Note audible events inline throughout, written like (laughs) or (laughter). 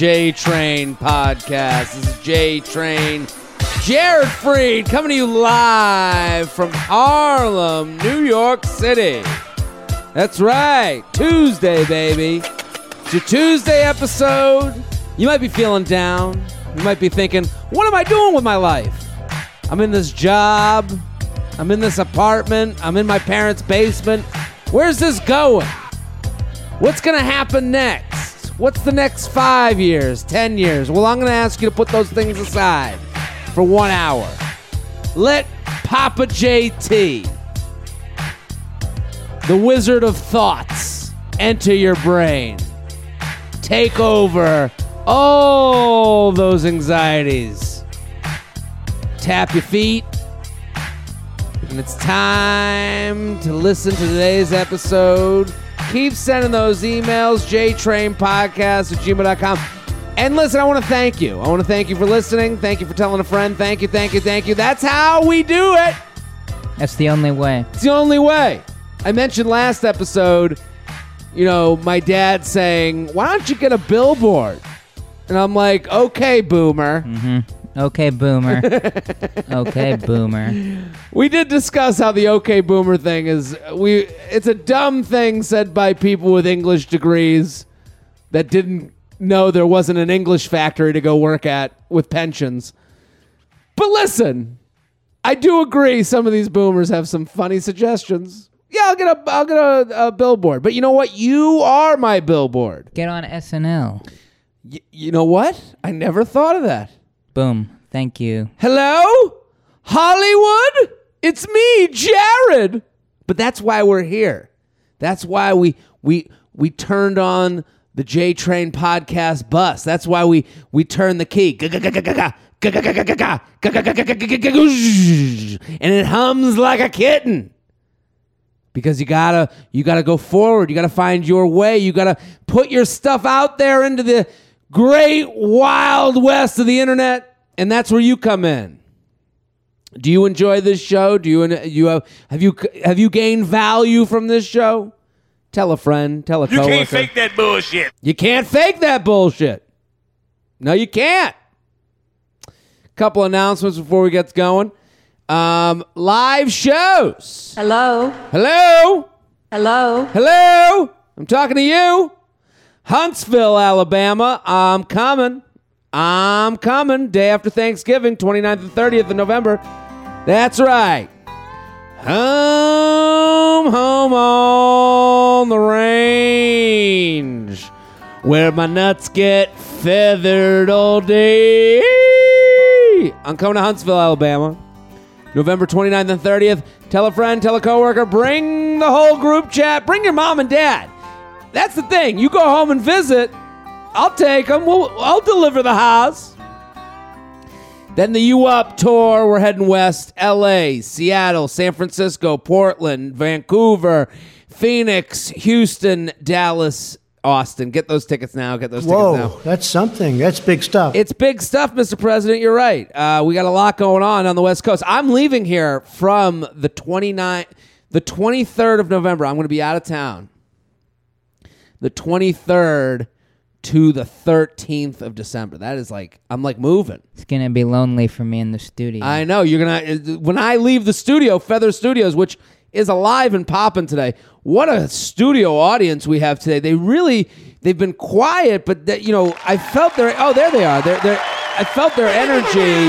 J Train podcast. This is J Train. Jared Freid coming to you live from Harlem, New York City. That's right, Tuesday, baby. It's your Tuesday episode. You might be feeling down. You might be thinking, what am I doing with my life? I'm in this job. I'm in this apartment. I'm in my parents' basement. Where's this going? What's going to happen next? What's the next five years, ten years? Well, I'm going to ask you to put those things aside for one hour. Let Papa JT, the wizard of thoughts, enter your brain. Take over all those anxieties. Tap your feet. And it's time to listen to today's episode. Keep sending those emails, jtrainpodcast at gmail.com. And listen, I want to thank you. I want to thank you for listening. Thank you for telling a friend. Thank you, thank you, thank you. That's how we do it. That's the only way. It's the only way. I mentioned last episode, you know, my dad saying, Why don't you get a billboard? And I'm like, Okay, boomer. Mm-hmm. Okay, boomer. (laughs) okay, boomer. We did discuss how the OK Boomer thing is we it's a dumb thing said by people with English degrees that didn't know there wasn't an English factory to go work at with pensions. But listen, I do agree some of these boomers have some funny suggestions. Yeah, I'll get a I'll get a, a billboard. But you know what? You are my billboard. Get on SNL. Y- you know what? I never thought of that. Boom. Thank you. Hello? Hollywood? It's me, Jared. But that's why we're here. That's why we we we turned on the J Train podcast bus. That's why we we turned the key. And it hums like a kitten. Because you gotta you gotta go forward. You gotta find your way. You gotta put your stuff out there into the great wild west of the internet. And that's where you come in. Do you enjoy this show? Do you you have have you have you gained value from this show? Tell a friend. Tell a You coworker. can't fake that bullshit. You can't fake that bullshit. No, you can't. Couple announcements before we get going. Um, live shows. Hello? Hello, Hello? hello. I'm talking to you. Huntsville, Alabama. I'm coming. I'm coming. Day after Thanksgiving, 29th and 30th of November. That's right. Home, home on the range, where my nuts get feathered all day. I'm coming to Huntsville, Alabama. November 29th and 30th. Tell a friend, tell a coworker, bring the whole group chat, bring your mom and dad. That's the thing. You go home and visit, I'll take them. We'll, I'll deliver the house. Then the U Up tour. We're heading west. LA, Seattle, San Francisco, Portland, Vancouver, Phoenix, Houston, Dallas, Austin. Get those tickets now. Get those tickets now. Whoa, that's something. That's big stuff. It's big stuff, Mr. President. You're right. Uh, we got a lot going on on the West Coast. I'm leaving here from the 29th, the 23rd of November. I'm going to be out of town. The 23rd to the 13th of December. That is like I'm like moving. It's gonna be lonely for me in the studio. I know you're gonna. When I leave the studio, Feather Studios, which is alive and popping today. What a studio audience we have today. They really, they've been quiet, but that you know, I felt their. Oh, there they are. They're, they're, I felt their energy.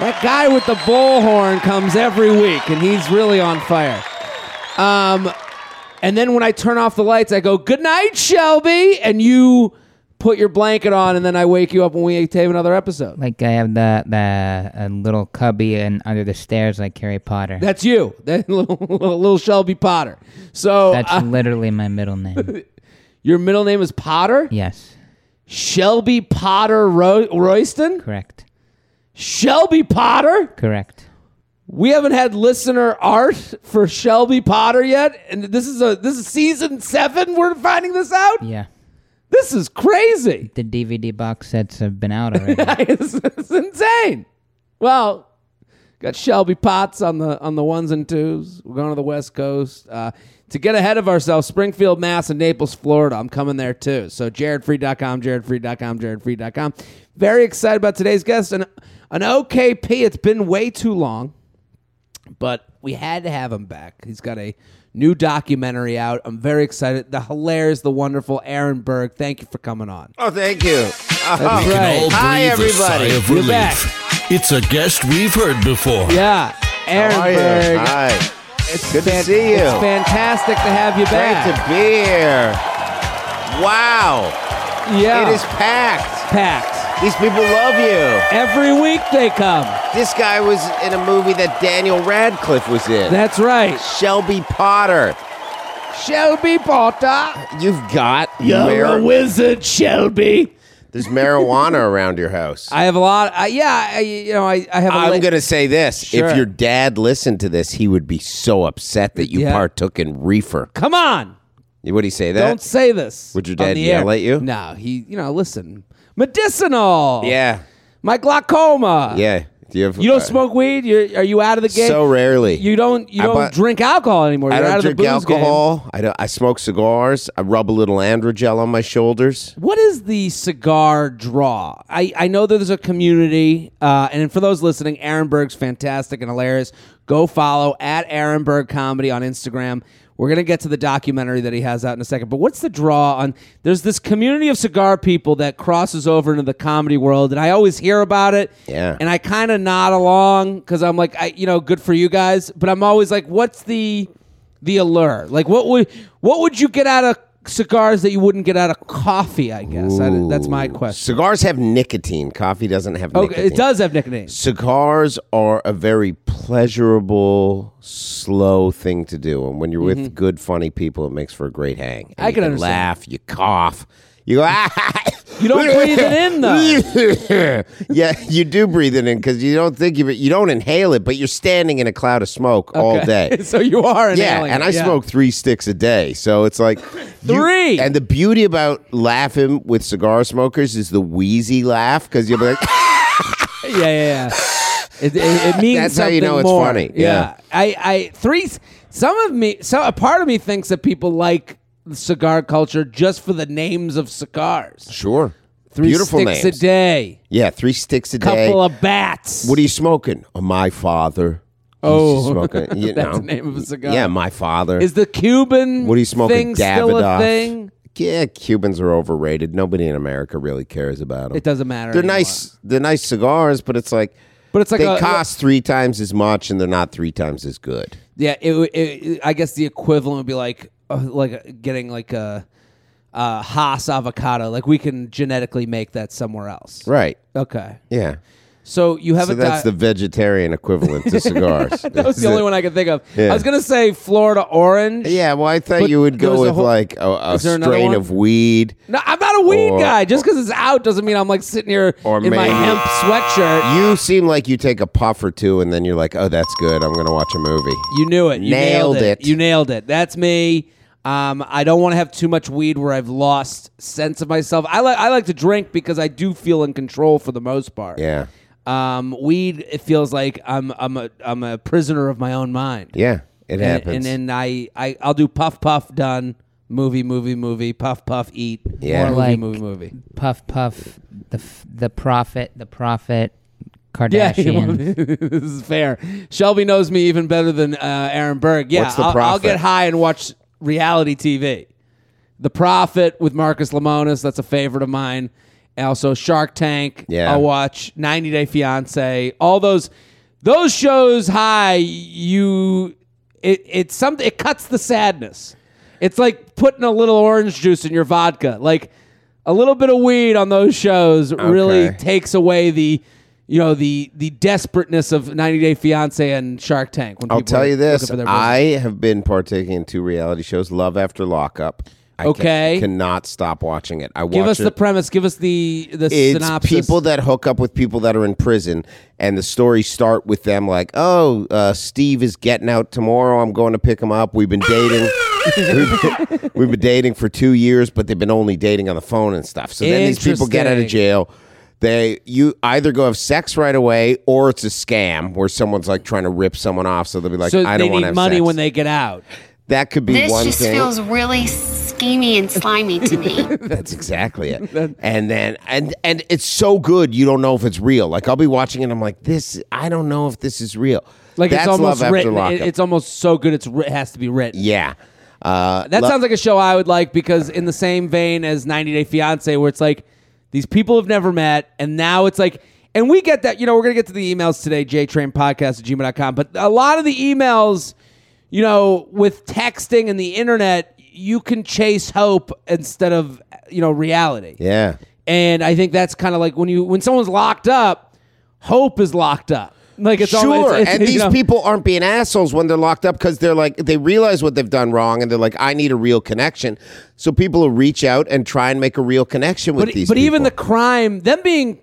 That guy with the bullhorn comes every week, and he's really on fire. Um, and then when I turn off the lights, I go, "Good night, Shelby," and you put your blanket on, and then I wake you up when we tape another episode. like I have the the a little cubby and under the stairs like Harry Potter. That's you, (laughs) that little, little, little Shelby Potter. So That's uh, literally my middle name. (laughs) your middle name is Potter, yes, Shelby Potter Ro- Royston, correct, Shelby Potter. correct. We haven't had listener art for Shelby Potter yet, and this is a this is season seven. We're finding this out. Yeah, This is crazy. the DVD box sets have been out (laughs) already. (laughs) it's, it's insane. Well, got Shelby Potts on the on the ones and twos. We're going to the West Coast. Uh, to get ahead of ourselves, Springfield, Mass, and Naples, Florida. I'm coming there too. So jaredfreid.com, jaredfreid.com, jaredfreid.com. Very excited about today's guest. and an OKP. It's been way too long, but we had to have him back. He's got a new documentary out. I'm very excited. The hilarious, the wonderful Aaron Berg. Thank you for coming on. Oh, thank you. That's Oh, right. All Hi, breathe a sigh everybody. of You're relief. back. It's a guest we've heard before. Yeah, Aaron How are you? Berg. Hi. It's Good to see you. It's fantastic to have you Great back. to be here. Wow. yeah, It is packed. packed. These people love you. Every week they come. This guy was in a movie that Daniel Radcliffe was in. That's right. Shelby Potter. Shelby Potter. You've got You're mar- a wizard, Shelby. There's marijuana around your house. I have a lot. I, yeah, I, you know, I, I have. a I'm li- going to say this. Sure. If your dad listened to this, he would be so upset that you Yeah. partook in reefer. Come on, Would he say that? don't say this. Would your on dad the yell air. at you? No, he. You know, listen, medicinal. Yeah. my glaucoma. Yeah. Do you, have, You don't uh, smoke weed. You're, are you out of the game? So rarely. You don't. You I don't drink alcohol anymore. I You're out don't of the drink booze game. alcohol. I don't. I smoke cigars. I rub a little androgel on my shoulders. What is the cigar draw? I, I know that there's a community, uh, and for those listening, Aaron Berg's fantastic and hilarious. Go follow at Aaron Berg Comedy on Instagram. We're gonna get to the documentary that he has out in a second. But what's the draw on? There's this community of cigar people that crosses over into the comedy world, and I always hear about it. Yeah. And I kind of nod along because I'm like, I, you know, good for you guys. But I'm always like, what's the the allure? Like, what would what would you get out of cigars that you wouldn't get out of coffee? I guess I, that's my question. Cigars have nicotine. Coffee doesn't have Okay, nicotine. it does have nicotine. Cigars are a very pleasurable, slow thing to do, and when you're with good, funny people, it makes for a great hang. And Mm-hmm. I you can understand. laugh. You cough. You go. (laughs) Ah! You don't breathe it in though. (laughs) yeah, you do breathe it in because you don't think it. You don't inhale it, but you're standing in a cloud of smoke all day. (laughs) so you are Yeah, and I yeah. smoke three sticks a day, so it's like you- Three? and the beauty about laughing with cigar smokers is the wheezy laugh because you'll be like, (laughs) Yeah, yeah, yeah. It, it, it means That's how you know it's more. funny. Yeah. I, I three. Some of me, so a part of me thinks that people like cigar culture just for the names of cigars. sure, Three beautiful sticks names. a day, Yeah, three sticks a day. couple of bats. what are you smoking? Oh, my father. Oh, smoking. (laughs) You that's know. the name of a cigar. Yeah, my father. Is the Cuban what are you smoking? thing still a Davidoff. thing? Yeah, Cubans are overrated. Nobody in America really cares about them. It doesn't matter. They're anymore. nice. They're nice cigars, but it's like But it's like they a- cost three times as much, and they're not three times as good. Yeah, it, it, I guess the equivalent would be like uh, like getting like a, a Hass avocado. Like we can genetically make that somewhere else. Right. Okay. Yeah. So you have So a that's di- the vegetarian equivalent to (laughs) cigars. that was the only one I could think of. Yeah. I was gonna say Florida orange. Yeah, well, I thought But you would there go a with whole- like a, a Is there another strain one? of weed. No, I'm not a weed Or- guy. Just because it's out doesn't mean I'm like sitting here Or in my maybe- hemp sweatshirt. You seem like you take a puff or two, and then you're like, "Oh, that's good. I'm going to watch a movie." You knew it. You Nailed nailed, it. You nailed it. That's me. Um, I don't want to have too much weed where I've lost sense of myself. I like I like to drink because I do feel in control for the most part. Yeah, Um, weed it feels like I'm I'm a I'm a prisoner of my own mind. yeah, it And, happens. and then I, I I'll do puff puff done movie movie movie puff puff eat Yeah. more movie Like- movie movie. Puff Puff, the f- the Profit, the Profit, (laughs) Yeah, Kardashian. (laughs) this is fair. Shelby knows me even better than uh, Aaron Berg. Yeah, What's the I'll, I'll get high and watch reality TV. The Profit with Marcus Lemonis, that's a favorite of mine. Also Shark Tank. Yeah. I'll watch 90 Day Fiance. All those those shows high, you it it's something it cuts the sadness. It's like putting a little orange juice in your vodka. Like a little bit of weed on those shows really takes away the you know the the desperateness of 90 Day Fiance and Shark Tank. When I'll tell you this: looking for their business. I have been partaking in two reality shows, Love After Lockup. I Okay. cannot stop watching it. I give us it. the premise. Give us the the it's synopsis. people that hook up with people that are in prison, and the stories start with them like, "Oh, uh, Steve is getting out tomorrow. I'm going to pick him up. We've been dating. (laughs) we've, been, we've been dating for two years, but they've been only dating on the phone and stuff. So then these people get out of jail." They you either go have sex right away or it's a scam where someone's like trying to rip someone off. So they'll be like, so "I they don't want need to have money sex. when they get out. That could be This one just thing. feels really schemy and slimy to me. (laughs) That's exactly it. (laughs) and then and and it's so good you don't know if it's real. Like I'll be watching it, I'm like, this. I don't know if this is real. Like That's it's almost love after written. lockup. it's almost so good. It's ri- it has to be written. yeah. Uh, That lo- sounds like a show I would like because in the same vein as 90 Day Fiance, where it's like these people have never met, and now it's like, and we get that. You know, we're gonna get to the emails today, jtrainpodcast at gmail.com. But a lot of the emails, you know, with texting and the internet, you can chase hope instead of you know reality. yeah. And I think that's kind of like when you when someone's locked up, hope is locked up. Like it's all- sure, it's- it's, and these know- people aren't being assholes when they're locked up because they're like they realize what they've done wrong, and they're like, I need a real connection. So people will reach out and try and make a real connection with but, these. but even the crime, them being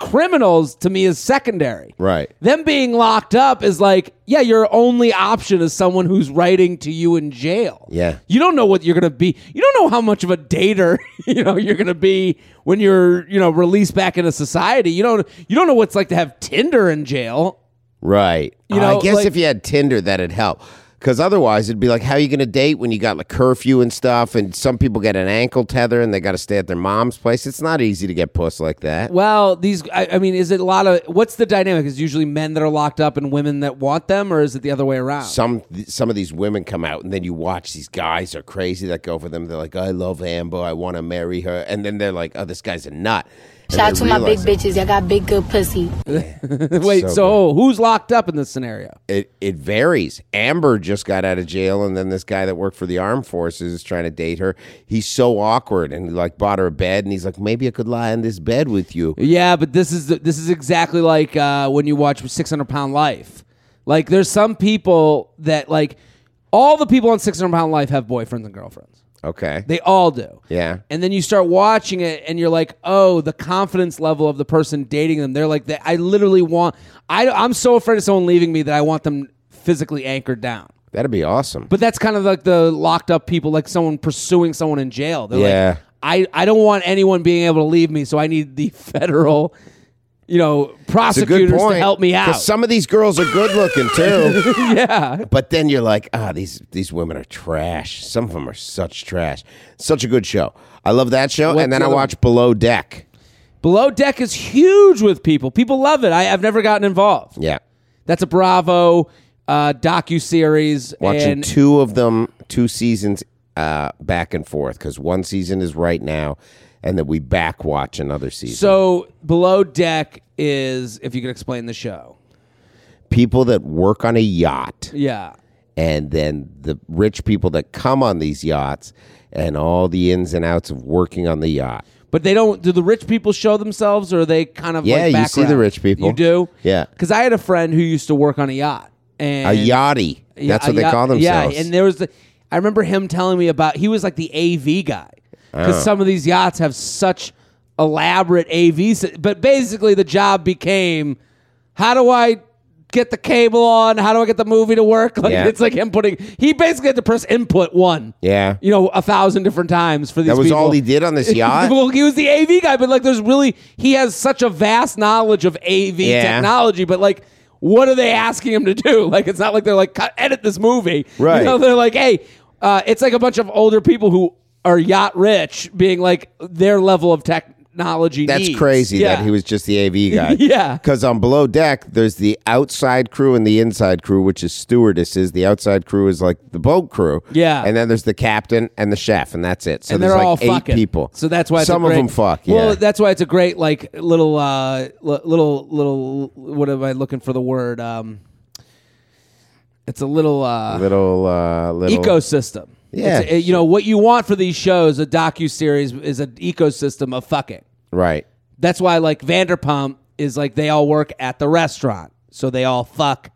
criminals to me is secondary. Right. Them being locked up is like, yeah, your only option is someone who's writing to you in jail. Yeah. You don't know what you're going to be. You don't know how much of a dater, (laughs) you know, you're going to be when you're, you know, released back into society. You don't you don't know what it's like to have Tinder in jail. Right. You know, I guess like- if you had Tinder, that'd help. Because otherwise, it'd be like, how are you going to date when you got like curfew and stuff? And some people get an ankle tether and they got to stay at their mom's place. It's not easy to get puss like that. Well, these I, I mean, is it a lot of what's the dynamic? Is it usually men that are locked up and women that want them or is it the other way around? Some some of these women come out and then you watch these guys are crazy that go for them. They're like, I love Amber, I want to marry her, and then they're like, oh, this guy's a nut. And Shout out to my big it. bitches. Y'all got big good pussy. (laughs) Wait, so, So who's locked up in this scenario? It it varies. Amber just got out of jail, and then this guy that worked for the armed forces is trying to date her. He's so awkward, and he like bought her a bed, and he's like, maybe I could lie in this bed with you. Yeah, but this is this is exactly like uh, when you watch Six Hundred Pound Life. Like, there's some people that like all the people on Six Hundred Pound Life have boyfriends and girlfriends. Okay. They all do. Yeah. And then you start watching it, and you're like, oh, the confidence level of the person dating them. They're like, I literally want. I, I'm so afraid of someone leaving me that I want them physically anchored down. That'd be awesome. But that's kind of like the locked up people, like someone pursuing someone in jail. They're Yeah. like, I, I don't want anyone being able to leave me, so I need the (laughs) federal, you know, It's a good prosecutors to help me out. some of these girls are good looking (laughs) too. yeah. but then you're like, ah, these these women are trash. Some of them are such trash. Such a good show. I love that show. What's and then the I watch Below Deck. Below Deck is huge with people. People love it. I, I've never gotten involved. Yeah. That's a Bravo uh, docu series. Watching and two of them, two seasons uh, back and forth because one season is right now, and then we back watch another season. so Below Deck is, if you could explain the show. people that work on a yacht, Yeah. and then the rich people that come on these yachts, and all the ins and outs of working on the yacht. But they don't. Do the rich people show themselves, or are they kind of Yeah, like you see the rich people. You do, Yeah. Because I had a friend who used to work on a yacht, and A yachty. Yeah, That's what they yacht- call themselves. Yeah, and there was the. I remember him telling me about. He was like the AV guy because Oh. some of these yachts have such elaborate AVs. But basically, the job became, how do I get the cable on? How do I get the movie to work? (laughs) Like Yeah. it's like him putting. He basically had to press input one. Yeah. You know, a thousand different times for these. That was people. all he did on this (laughs) yacht? well, he was the AV guy, but like, there's really he has such a vast knowledge of AV Yeah. technology, but like. What are they asking him to do? (laughs) Like, it's not like they're like, "Cut- edit this movie. Right. You know, they're like, hey, uh, it's like a bunch of older people who are yacht rich being like their level of technology. That's needs. crazy Yeah. that he was just the AV (laughs) guy. Yeah. Because on Below Deck, there's the outside crew and the inside crew, which is stewardesses. The outside crew is like the boat crew. Yeah. And then there's the captain and the chef, and that's it. So and there's they're like all eight fucking. people. So that's why it's a some of great- them fuck. Yeah. Well, that's why it's a great like little uh little little what am I looking for the word? Um It's a little uh little uh, little ecosystem. Yeah. It's you know what you want for these shows, a docu series is an ecosystem of fucking. Right. That's why like Vanderpump is like they all work at the restaurant, so they all fuck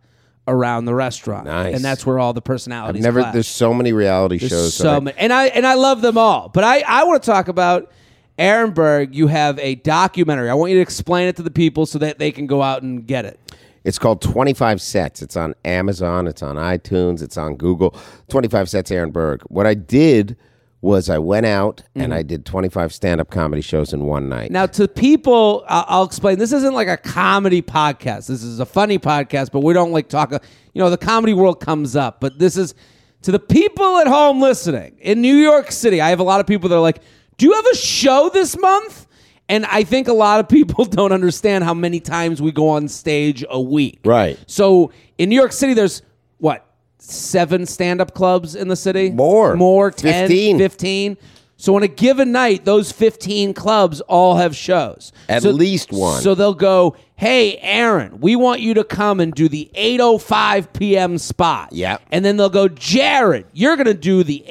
around the restaurant, Nice. and that's where all the I've personalities. never. clash. There's so many reality There's shows. so many, and I and I love them all. But I I want to talk about Aaron Berg. You have a documentary. I want you to explain it to the people so that they can go out and get it. It's called 25 Sets. It's on Amazon, it's on iTunes, it's on Google. 25 Sets Aaron Berg. What I did was I went out and I did 25 stand up comedy shows in one night. Mm-hmm. Now, to people, I'll explain. This isn't like a comedy podcast. This is a funny podcast, but we don't like talk. You know, the comedy world comes up, but this is to the people at home listening in New York City, I have a lot of people that are like, "Do you have a show this month?" And I think a lot of people (laughs) don't understand how many times we go on stage a week. Right. So in New York City, there's what seven stand-up clubs in the city? More. more, 10, 15. 15. So on a given night, those 15 clubs all have shows. At So- least one. So they'll go, "Hey, Aaron, we want you to come and do the 8:05 p.m. spot." Yep. And then they'll go, "Jared, you're going to do the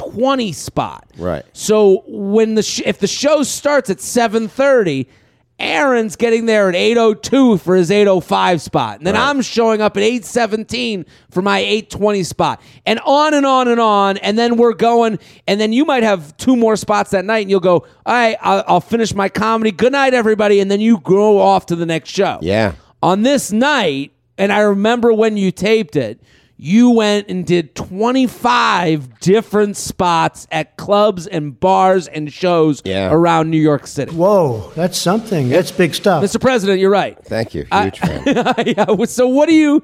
8:20 spot." Right. So when the sh- if the show starts at 7:30, Aaron's getting there at 8:02 for his 8:05 spot. And then Right. I'm showing up at 8:17 for my 8:20 spot. And on and on and on and then we're going and then you might have two more spots that night and you'll go, "All right, I'll, I'll finish my comedy. Good night everybody." And then you go off to the next show. Yeah. On this night, and I remember when you taped it, you went and did 25 different spots at clubs and bars and shows Yeah. around New York City. Whoa, that's something. That's big stuff. Mr. President, you're right. Thank you. I- Huge fan. (laughs) yeah, so what do you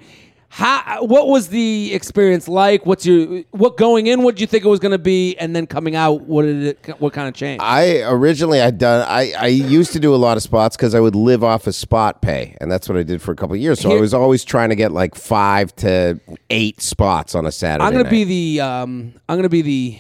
how what was the experience like? What's your what going in what did you think it was going to be and then coming out what did it what kind of change? I originally I'd done I, I used to do a lot of spots because I would live off of spot pay, and that's what I did for a couple of years. So I was always trying to get like five to eight spots on a Saturday. I'm going to be the um I'm going to be the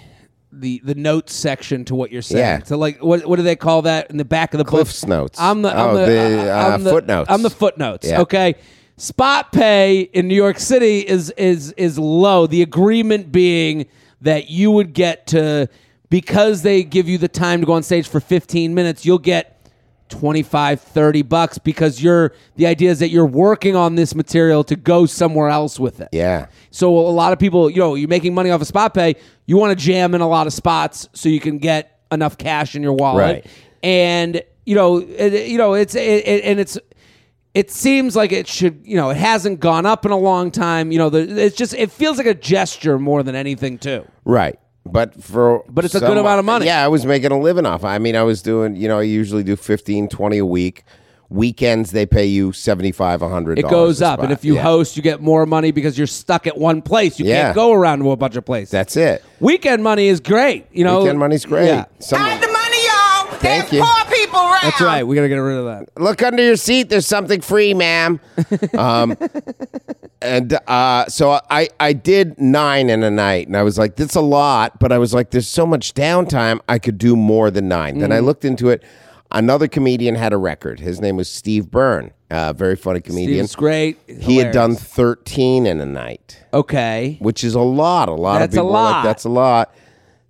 the the notes section to what you're saying. Yeah. So like what what do they call that in the back of the Cliff's book? notes. I'm the I'm Oh, the, the, uh, I'm the footnotes. I'm the footnotes. Yeah. Okay. Spot pay in New York City is is is low. The agreement being that you would get to because they give you the time to go on stage for 15 minutes, you'll get 25 30 bucks because you're the idea is that you're working on this material to go somewhere else with it. Yeah. So a lot of people, you know, you're making money off of spot pay. You want to jam in a lot of spots so you can get enough cash in your wallet. Right. And you know, it, you know, it's it, it, and it's it seems like it should, you know, it hasn't gone up in a long time. You know, the, it's just it feels like a gesture more than anything too. Right. But for But it's a good amount of money. Yeah, I was making a living off. I mean, I was doing, you know, I usually do 15, 20 a week. Weekends they pay you 75, 100 It goes up, and if you yeah. host, you get more money because you're stuck at one place. You Yeah. can't go around to a bunch of places. That's it. Weekend money is great. You know, Weekend money's great. Yeah. Some- Hide the money, y'all. Thank There's you. poor people around. That's right. We got to get rid of that. look under your seat. There's something free, ma'am. (laughs) um, and uh, so I, I did nine in a night, and I was like, "That's a lot," but I was like, "There's so much downtime. I could do more than nine. Then I Mm. looked into it. Another comedian had a record. His name was Steve Byrne. Uh, very funny comedian. Steve's great. He had done 13 in a night, Okay. which is a lot. A lot That's of people are like, lot. that's a lot.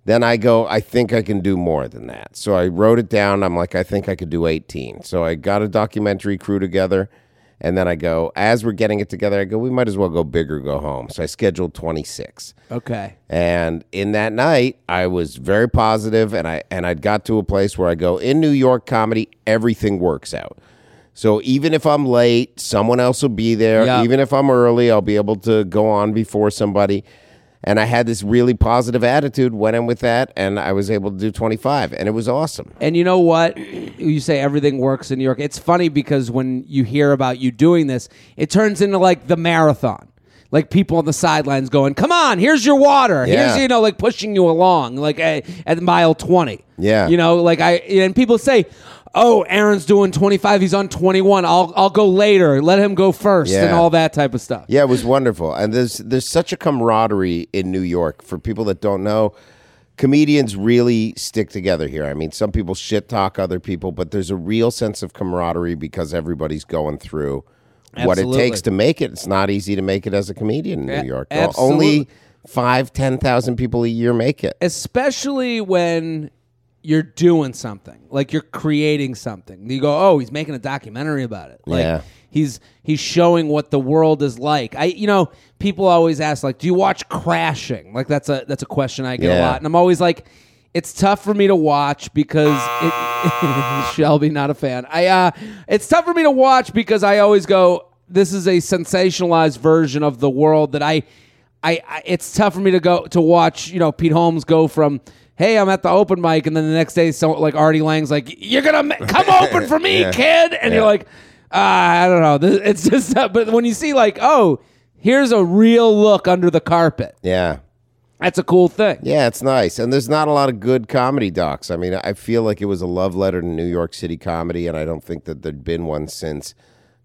Then I go, I think I can do more than that. So I wrote it down. I'm like, I think I could do 18. So I got a documentary crew together. And then I go, as we're getting it together, I go, we might as well go big or go home. So I scheduled 26. Okay. And in that night, I was very positive, and I and I'd got to a place where I go in New York comedy, everything works out. So even if I'm late, someone else will be there. Yeah. Even if I'm early, I'll be able to go on before somebody. And I had this really positive attitude, went in with that, and I was able to do 25, and it was awesome. And you know what? You say everything works in New York. It's funny because when you hear about you doing this, it turns into like the marathon. Like people on the sidelines going, "Come on, here's your water." Yeah. Here's you know, like pushing you along, like uh, at mile twenty. Yeah. you know, like I and people say, "Oh, Aaron's doing twenty five. He's on twenty one. I'll I'll go later. Let him go first, and all that type of stuff." Yeah, it was wonderful. And there's there's such a camaraderie in New York. For people that don't know, comedians really stick together here. I mean, some people shit talk other people, but there's a real sense of camaraderie because everybody's going through what it takes to make it. It's not easy to make it as a comedian in New York. absolutely. Only five, ten thousand people a year make it. especially when you're doing something like you're creating something. You go oh he's making a documentary about it. Like Yeah. he's he's showing what the world is like. I you know people always ask like do you watch crashing? Like that's a that's a question i get a lot and i'm always like it's tough for me to watch because it, (laughs) Shelby not a fan. I uh it's tough for me to watch because I always go this is a sensationalized version of the world that I I, I it's tough for me to go to watch, you know, Pete Holmes go from Hey, I'm at the open mic, and then the next day, so like Artie Lange's like, "You're gonna ma- come (laughs) open for me, Yeah. kid," and you're Yeah. like, ah, "I don't know." This, it's just, uh, but when you see like, oh, here's a real look under the carpet, Yeah. That's a cool thing. Yeah, it's nice. And there's not a lot of good comedy docs. I mean, I feel like it was a love letter to New York City comedy, and I don't think that there'd been one since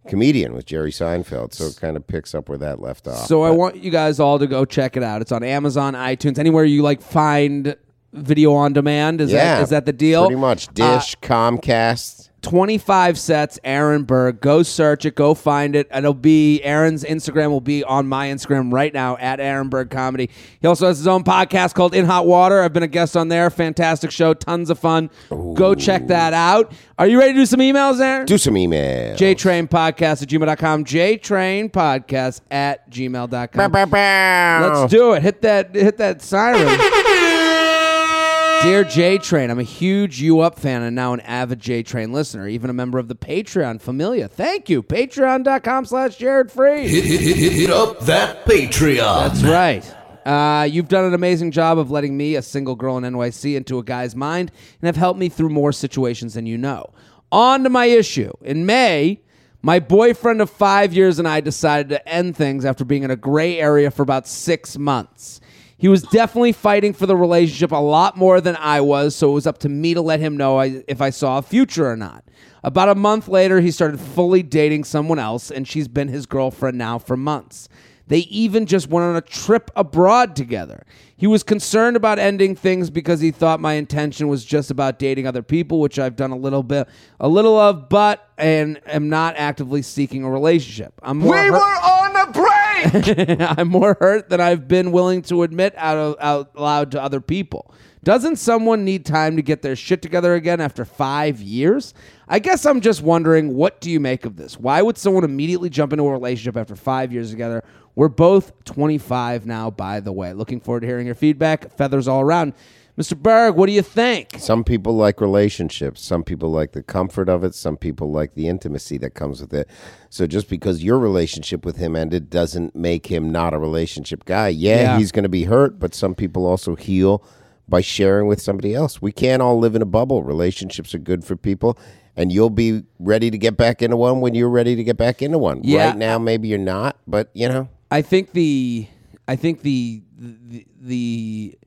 Comedian with Jerry Seinfeld. So it kind of picks up where that left off. So I want you guys all to go check it out. It's on Amazon, iTunes, anywhere you like find video on demand. Is yeah, that is that the deal? Pretty much. Uh, Dish, Comcast. 25 sets, Aaron Berg. Go search it, go find it. It'll be Aaron's Instagram will be on my Instagram right now at Aaron Berg Comedy. He also has his own podcast called In Hot Water. I've been a guest on there. Fantastic show, tons of fun. Go check that out. Are you ready to do some emails, Aaron? Do some email. JTrain Podcast at gmail.com. JTrain Podcast at gmail.com. Let's do it. Hit that hit that siren. (laughs) Dear J Train, I'm a huge You Up fan and now an avid J Train listener, even a member of the Patreon Familia. Thank you. Patreon.com slash Jared Freid. Hit, hit, hit, hit up that Patreon. That's right. Uh, you've done an amazing job of letting me, a single girl in NYC, into a guy's mind and have helped me through more situations than you know. On to my issue. In May, my boyfriend of five years and I decided to end things after being in a gray area for about six months. He was definitely fighting for the relationship a lot more than I was, so it was up to me to let him know I, if I saw a future or not. About a month later, he started fully dating someone else, and she's been his girlfriend now for months. They even just went on a trip abroad together. He was concerned about ending things because he thought my intention was just about dating other people, which I've done a little bit, a little of, but and am not actively seeking a relationship. I'm more hurt- on a break! (laughs) I'm more hurt than I've been willing to admit out, of, out loud to other people. Doesn't someone need time to get their shit together again after five years? I guess I'm just wondering, what do you make of this? Why would someone immediately jump into a relationship after five years together? We're both 25 now, by the way. Looking forward to hearing your feedback. Feathers all around. Mr. Berg, what do you think? Some people like relationships. Some people like the comfort of it. Some people like the intimacy that comes with it. So just because your relationship with him ended doesn't make him not a relationship guy. Yeah, Yeah. he's going to be hurt, but some people also heal by sharing with somebody else. We can't all live in a bubble. Relationships are good for people. And you'll be ready to get back into one when you're ready to get back into one. Yeah. Right now, maybe you're not, but you know, I think the I think the, the the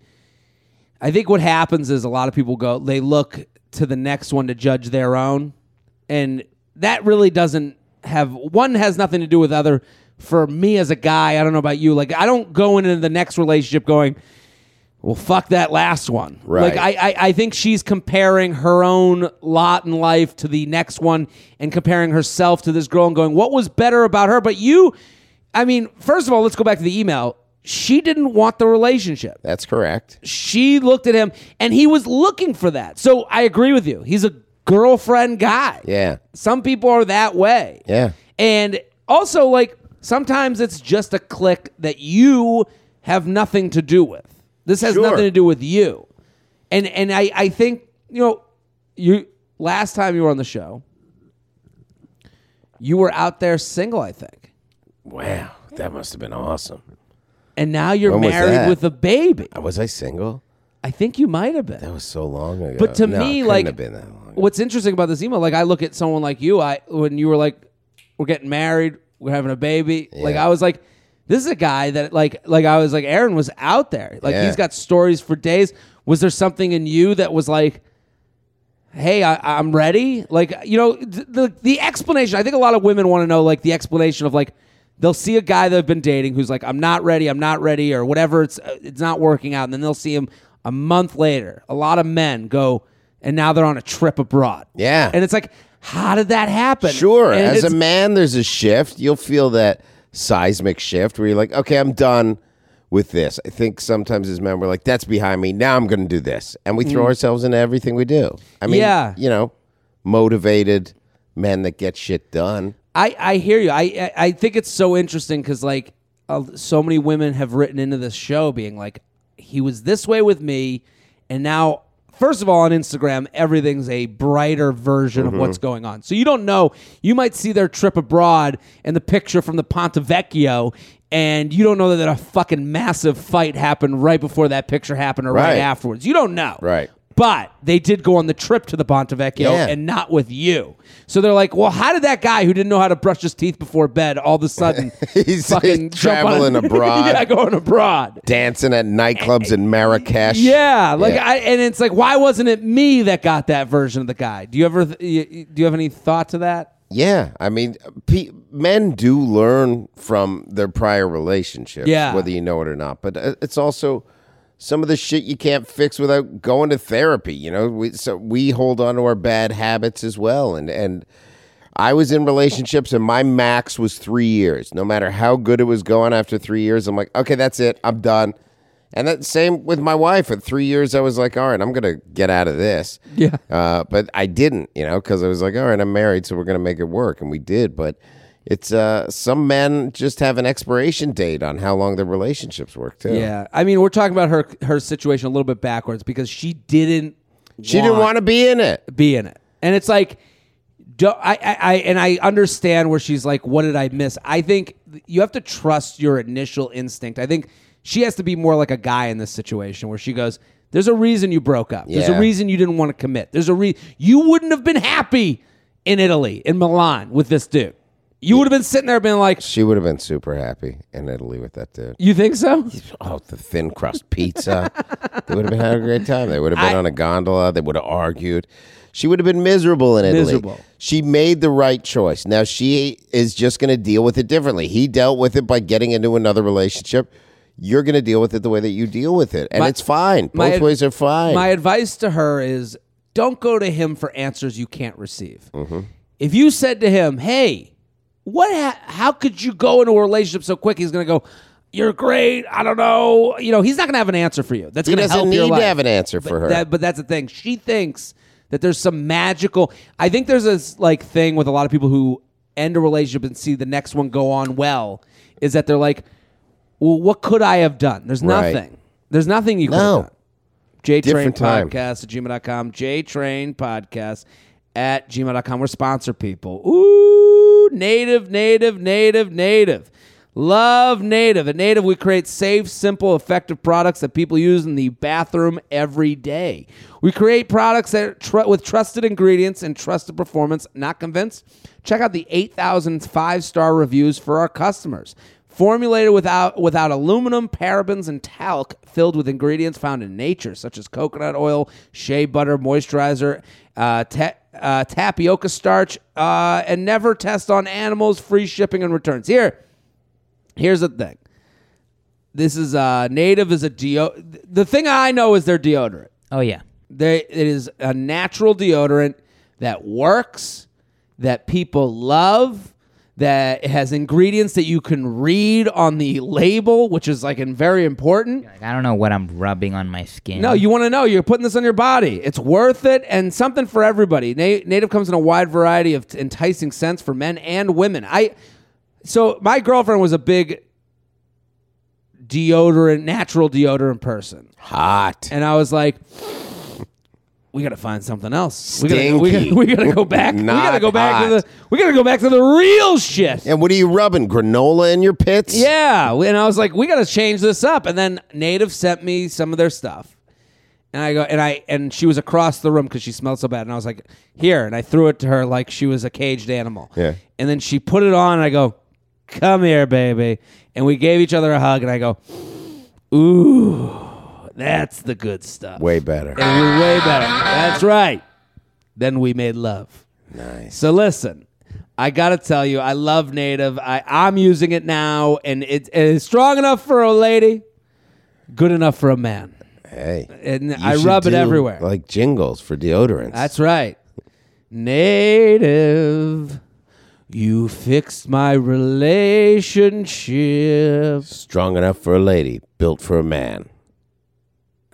I think what happens is a lot of people go they look to the next one to judge their own and that really doesn't have one has nothing to do with other for me as a guy I don't know about you like I don't go into the next relationship going well fuck that last one Right. like I, I I think she's comparing her own lot in life to the next one and comparing herself to this girl and going what was better about her but you I mean, first of all, let's go back to the email. She didn't want the relationship. that's correct. She looked at him and he was looking for that. So I agree with you. He's a girlfriend guy. Yeah. Some people are that way. Yeah. And also, like, sometimes it's just a click that you have nothing to do with. This has Sure. nothing to do with you. And and I, I think, you know, you last time you were on the show, you were out there single, I think. Wow. That must have been awesome. And now you're When was married that? with a baby. Uh, was I single? I think you might have been. That was so long ago. But to No, me, couldn't like, have been that long. what's interesting about this email, like, I look at someone like you, I when you were like, we're getting married, we're having a baby. Like, Yeah. I was like, this is a guy that, like, like I was like, Aaron was out there. Like, Yeah. he's got stories for days. Was there something in you that was like, hey, I, I'm ready? Like, you know, th- the the explanation. I think a lot of women want to know, like, the explanation of like. They'll see a guy they've been dating who's like, "I'm not ready, I'm not ready," or whatever. It's uh, it's not working out, and then they'll see him a month later. A lot of men go, and now they're on a trip abroad. Yeah. and it's like, how did that happen? Sure. And As a man, there's a shift. You'll feel that seismic shift where you're like, okay, I'm done with this. I think sometimes as men, we're like, that's behind me. Now I'm going to do this. And we throw ourselves into everything we do. I mean, Mm. Yeah. you know, motivated men that get shit done. I, I hear you. I I, I think it's so interesting because like uh, so many women have written into this show being like, he was this way with me, and now first of all on Instagram everything's a brighter version of what's going on. So you don't know. You might see their trip abroad and the picture from the Ponte Vecchio. And you don't know that a fucking massive fight happened right before that picture happened or right, Right. afterwards. You don't know. Right. But they did go on the trip to the Ponte Vecchio Yeah. and not with you. So they're like, well, how did that guy who didn't know how to brush his teeth before bed all of a sudden (laughs) He's fucking jump on- traveling (laughs) abroad. yeah, going abroad. Dancing at nightclubs in Marrakesh. Yeah, like Yeah. I, and it's like, why wasn't it me that got that version of the guy? Do you ever, th- you- you- do you have any thought to that? Yeah, I mean, pe- men do learn from their prior relationships, Yeah. whether you know it or not. But uh, it's also some of the shit you can't fix without going to therapy. You know, we so we hold on to our bad habits as well. And and I was in relationships, and my max was three years. No matter how good it was going, after three years, I'm like, okay, that's it, I'm done. And that same with my wife. At three years, I was like, all right, I'm gonna get out of this. Yeah. Uh, but I didn't, you know, because I was like, all right, I'm married, so we're gonna make it work, and we did. But it's uh, some men just have an expiration date on how long their relationships work too. Yeah, I mean, we're talking about her her situation a little bit backwards because she didn't. she didn't want to be in it. be in it, and it's like, do, I, I, I, and I understand where she's like, what did I miss? I think you have to trust your initial instinct. I think she has to be more like a guy in this situation where she goes, "There's a reason you broke up. There's a reason you didn't want to commit. There's a re you wouldn't have been happy in Italy in Milan with this dude. You would have been sitting there being like, She would have been super happy in Italy with that dude. you think so? Oh, the thin crust pizza. they would have been having a great time. They would have been I- on a gondola. They would have argued. She would have been miserable in Italy. Miserable. She made the right choice. Now she is just going to deal with it differently. He dealt with it by getting into another relationship. You're going to deal with it the way that you deal with it, and My- it's fine. my Both ad- ways are fine. My advice to her is don't go to him for answers you can't receive. Mm-hmm. If you said to him, "Hey, what? Ha- how could you go into a relationship so quick?" He's going to go, "You're great. I don't know." You know, he's not going to have an answer for you. That's he going to doesn't help your need life. to have an answer for But her. that- but that's the thing. She thinks that there's some magical. I think there's this like thing with a lot of people who end a relationship and see the next one go on well. Is that they're like, well, what could I have done? There's Right. nothing. There's nothing you could No. have done. JTrain Different time. Podcast at gmail.com. JTrain Podcast at gmail.com. We're sponsor people. Ooh, native, native, native, native. Love Native. At Native, we create safe, simple, effective products that people use in the bathroom every day. We create products that tr- with trusted ingredients and trusted performance. Not convinced? Check out the 8,000 five star reviews for our customers. Formulated without without aluminum, parabens, and talc, filled with ingredients found in nature, such as coconut oil, shea butter, moisturizer, uh, ta- uh, tapioca starch, uh, and never test on animals. Free shipping and returns. Here, here's the thing. This is uh, native is a deo. The thing I know is their deodorant. Oh yeah. They it is a natural deodorant that works, that people love, that has ingredients that you can read on the label, which is like and very important. Like, I don't know what I'm rubbing on my skin. No, you want to know. You're putting this on your body. It's worth it and something for everybody. Na- Native comes in a wide variety of t- enticing scents for men and women. I so my girlfriend was a big deodorant, natural deodorant person, Hot. and I was like. We gotta find something else. We gotta, we gotta, we gotta go back. we gotta go back to the. We gotta go back to the real shit. and what are you rubbing? Granola in your pits? Yeah, and I was like, we got to change this up. And then Native sent me some of their stuff, and I go, and I, and she was across the room because she smelled so bad, and I was like, here, and I threw it to her like she was a caged animal. Yeah. And then she put it on, and I go, come here, baby, and we gave each other a hug, and I go, ooh, that's the good stuff. Way better. It was way better. That's right. Then we made love. Nice. So listen, I gotta tell you, I love Native. I, I'm using it now, and it, it is strong enough for a lady, good enough for a man. Hey. And I should rub it do, everywhere. Like jingles for deodorants. That's right. Native, you fixed my relationship. strong enough for a lady, built for a man.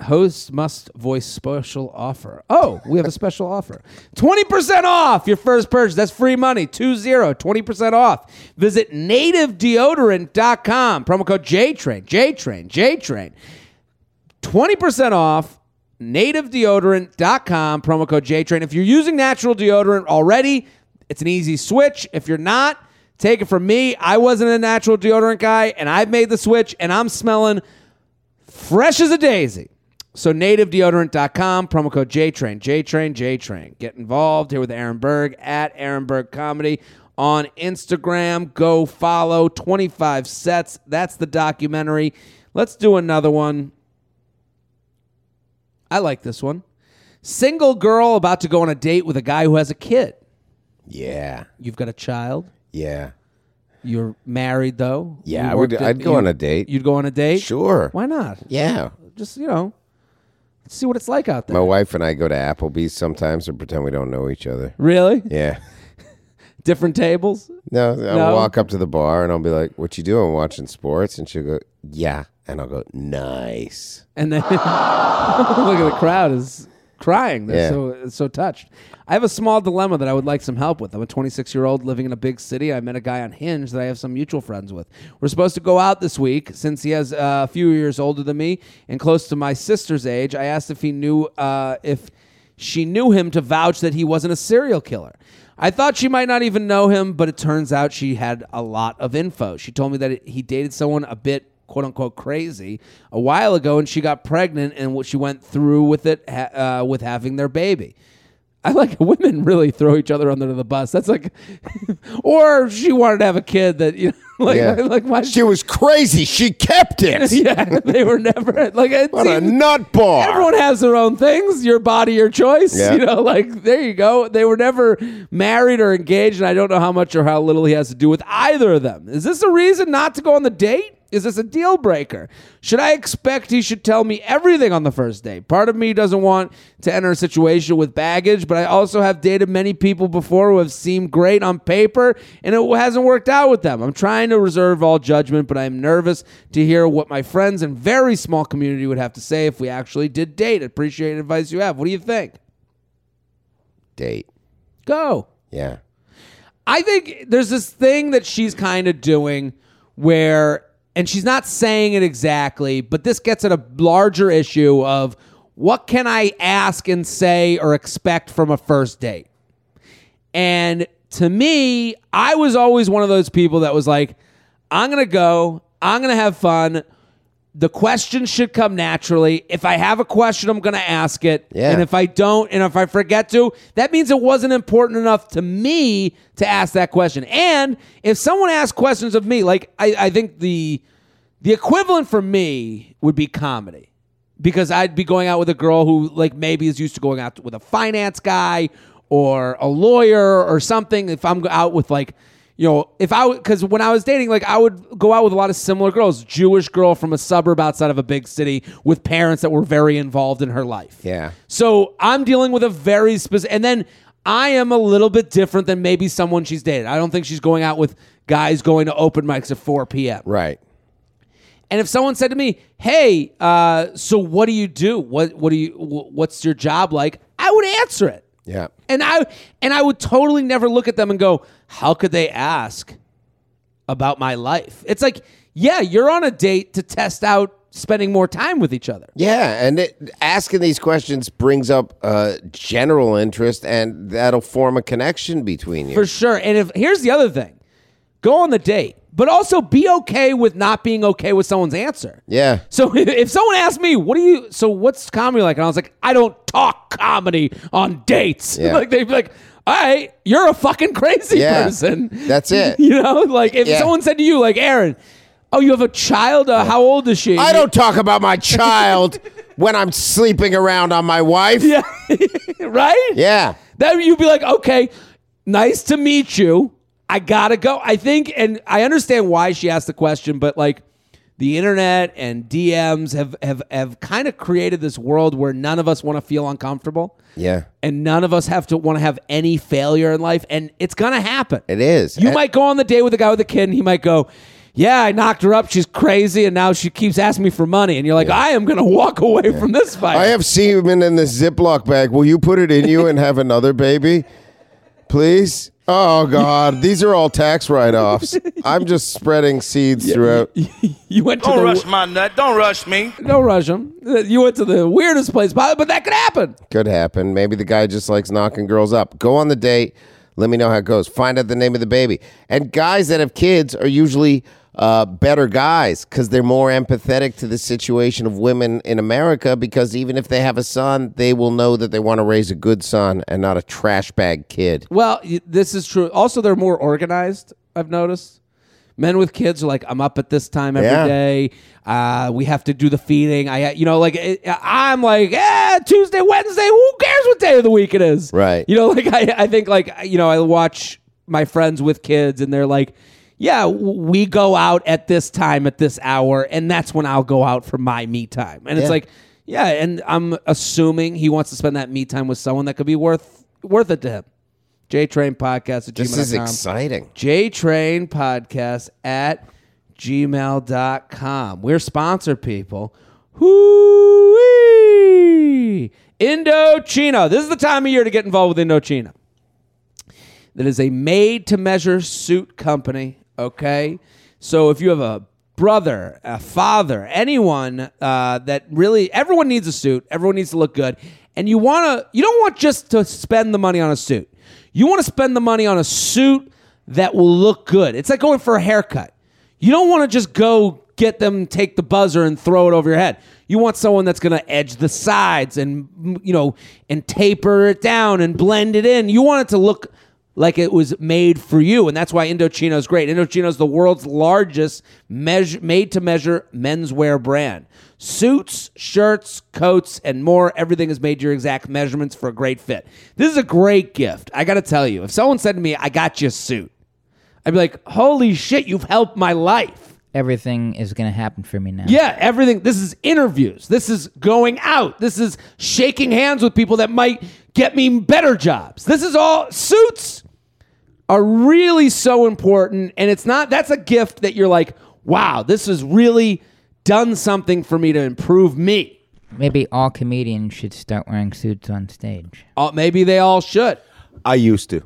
Host must voice special offer. Oh, we have a special offer. 20% off your first purchase. That's free money. 20, 20% off. Visit nativedeodorant.com. Promo code JTRAIN, JTRAIN, JTRAIN. 20% off nativedeodorant.com. Promo code JTRAIN. If you're using natural deodorant already, it's an easy switch. If you're not, take it from me. I wasn't a natural deodorant guy, and I've made the switch, and I'm smelling fresh as a daisy. So nativedeodorant.com, promo code JTrain, JTrain, JTrain. Get involved here with Aaron Berg at Aaron Berg Comedy on Instagram. Go follow 25 sets. That's the documentary. Let's do another one. I like this one. Single girl about to go on a date with a guy who has a kid. Yeah. You've got a child. Yeah. You're married though. Yeah, I would- I'd go on a date. You'd go on a date. Sure. Why not? Yeah. Just you know, see what it's like out there. My wife and I go to Applebee's sometimes and pretend we don't know each other. Really? Yeah. (laughs) Different tables? No, I'll No? walk up to the bar and I'll be like, "What you doing? Watching sports?" And she'll go, "Yeah," and I'll go, "Nice." And then (laughs) look at the crowd is crying. They're Yeah. so so touched. I have a small dilemma that I would like some help with. I'm a 26 year old living in a big city. I met a guy on Hinge that I have some mutual friends with. We're supposed to go out this week. Since he has uh, a few years older than me and close to my sister's age, I asked if he knew uh, if she knew him to vouch that he wasn't a serial killer. I thought she might not even know him, but it turns out she had a lot of info. She told me that it, he dated someone a bit quote unquote crazy a while ago, and she got pregnant, and what she went through with it ha- uh, with having their baby. I like (laughs) women really throw each other under the bus. That's like, (laughs) or she wanted to have a kid that you know, (laughs) like Yeah. like why? She was crazy. She kept it. yeah, they were never like it What a seems- nut bar. Everyone has their own things. Your body, your choice. Yeah. You know, like there you go. They were never married or engaged, and I don't know how much or how little he has to do with either of them. Is this a reason not to go on the date? Is this a deal breaker? Should I expect he should tell me everything on the first date? Part of me doesn't want to enter a situation with baggage, but I also have dated many people before who have seemed great on paper and it hasn't worked out with them. I'm trying to reserve all judgment, but I'm nervous to hear what my friends and very small community would have to say if we actually did date. Appreciate advice you have. What do you think? Date. Go. Yeah. I think there's this thing that she's kind of doing where, and she's not saying it exactly, but this gets at a larger issue of what can I ask and say or expect from a first date? And to me, I was always one of those people that was like, I'm going to go, I'm going to have fun. The questions should come naturally. If I have a question, I'm going to ask it. Yeah. And if I don't, and if I forget to, that means it wasn't important enough to me to ask that question. And if someone asks questions of me, like I, I think the the equivalent for me would be comedy because I'd be going out with a girl who like maybe is used to going out with a finance guy or a lawyer or something. If I'm out with like, you know, if I because when I was dating, like I would go out with a lot of similar girls. Jewish girl from a suburb outside of a big city with parents that were very involved in her life. Yeah. So I'm dealing with a very specific, and then I am a little bit different than maybe someone she's dated. I don't think she's going out with guys going to open mics at 4 p.m. Right. And if someone said to me, "Hey, uh, so what do you do? What what do you what's your job like?" I would answer it. Yeah. And I and I would totally never look at them and go, "How could they ask about my life?" It's like, "Yeah, you're on a date to test out spending more time with each other." Yeah, and it, asking these questions brings up uh, general interest, and that'll form a connection between you. For sure. And if here's the other thing. Go on the date, but also be okay with not being okay with someone's answer. yeah, So (laughs) if someone asked me, "What do you?" So what's comedy like? And I was like, "I don't talk comedy on dates." (laughs) Yeah. like they'd be like, "All right, you're a fucking crazy Yeah. person." That's (laughs) it. you know, like if Yeah. someone said to you, like Aaron, "Oh, you have a child? Uh, how old is she?" I don't talk about my child (laughs) when I'm sleeping around on my wife. Yeah, (laughs) right. Yeah. Then you'd be like, okay, nice to meet you. I gotta go. I think, and I understand why she asked the question, but like the internet and DMs have have have kind of created this world where none of us want to feel uncomfortable, Yeah. and none of us have to want to have any failure in life, and it's gonna happen. It is. You And- might go on the date with a guy with a kid, and he might go. Yeah, I knocked her up. She's crazy, and now she keeps asking me for money. And you're like, I am gonna walk away from this fight. I have semen in this Ziploc bag. Will you put it in you and have another baby? Please? Oh, God. These are all tax write offs. (laughs) I'm just spreading seeds throughout. (laughs) you went to Don't the rush my nut. Don't rush me. Don't rush him. You went to the weirdest place, but but that could happen. Could happen. Maybe the guy just likes knocking girls up. Go on the date. Let me know how it goes. Find out the name of the baby. And guys that have kids are usually uh, better guys because they're more empathetic to the situation of women in America. Because even if they have a son, they will know that they want to raise a good son and not a trash bag kid. Well, this is true. Also, they're more organized. I've noticed. Men with kids are like, I'm up at this time every Yeah. day. Uh, we have to do the feeding. I, you know, like it, I'm like, eh, Tuesday, Wednesday. Who cares what day of the week it is? Right. You know, like I, I think like you know, I watch my friends with kids, and they're like, yeah, w- we go out at this time at this hour, and that's when I'll go out for my me time. And it's Yeah. like, yeah, and I'm assuming he wants to spend that me time with someone that could be worth worth it to him. J Train Podcast at This is exciting. JTrain Podcast at gmail.com. We're sponsor people. Hoo-wee! Indochino. This is the time of year to get involved with Indochino. That is a made to measure suit company, okay? So if you have a brother, a father, anyone uh, that really, everyone needs a suit, everyone needs to look good, and you want to, you don't want just to spend the money on a suit. You want to spend the money on a suit that will look good. It's like going for a haircut. You don't want to just go get them, take the buzzer and throw it over your head. You want someone that's going to edge the sides and you know and taper it down and blend it in. You want it to look like it was made for you, and that's why Indochino is great. Indochino is the world's largest measure, made-to-measure menswear brand. Suits, shirts, coats, and more. Everything is made to your exact measurements for a great fit. This is a great gift. I got to tell you, if someone said to me, "I got you a suit," I'd be like, "Holy shit, you've helped my life." Everything is going to happen for me now. Yeah, everything. This is interviews. This is going out. This is shaking hands with people that might get me better jobs. This is all suits are really so important. And it's not, that's a gift that you're like, wow, this is really done something for me to improve me. Maybe all comedians should start wearing suits on stage. Uh, maybe they all should. I used to.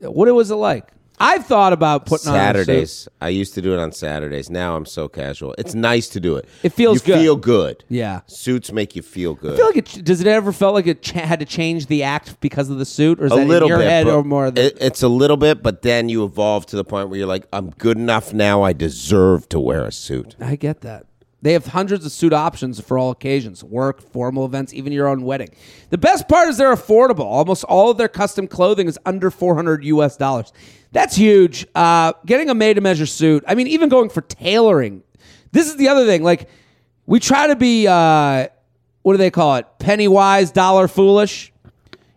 What was it like? I've thought about putting on a suit. Saturdays. I used to do it on Saturdays. Now I'm so casual. It's nice to do it. It feels good. you good. feel good. Yeah. Suits make you feel good. I feel like it, does it ever felt like it ch- had to change the act because of the suit, or is a that little in your bit, head, but or more? The, it- it's a little bit, but then you evolve to the point where you're like, I'm good enough now. I deserve to wear a suit. I get that. They have hundreds of suit options for all occasions work, formal events, even your own wedding. The best part is they're affordable. Almost all of their custom clothing is under 400 US dollars. That's huge. Uh, getting a made to measure suit, I mean, even going for tailoring. This is the other thing. Like, we try to be, uh, what do they call it? Penny wise, dollar foolish.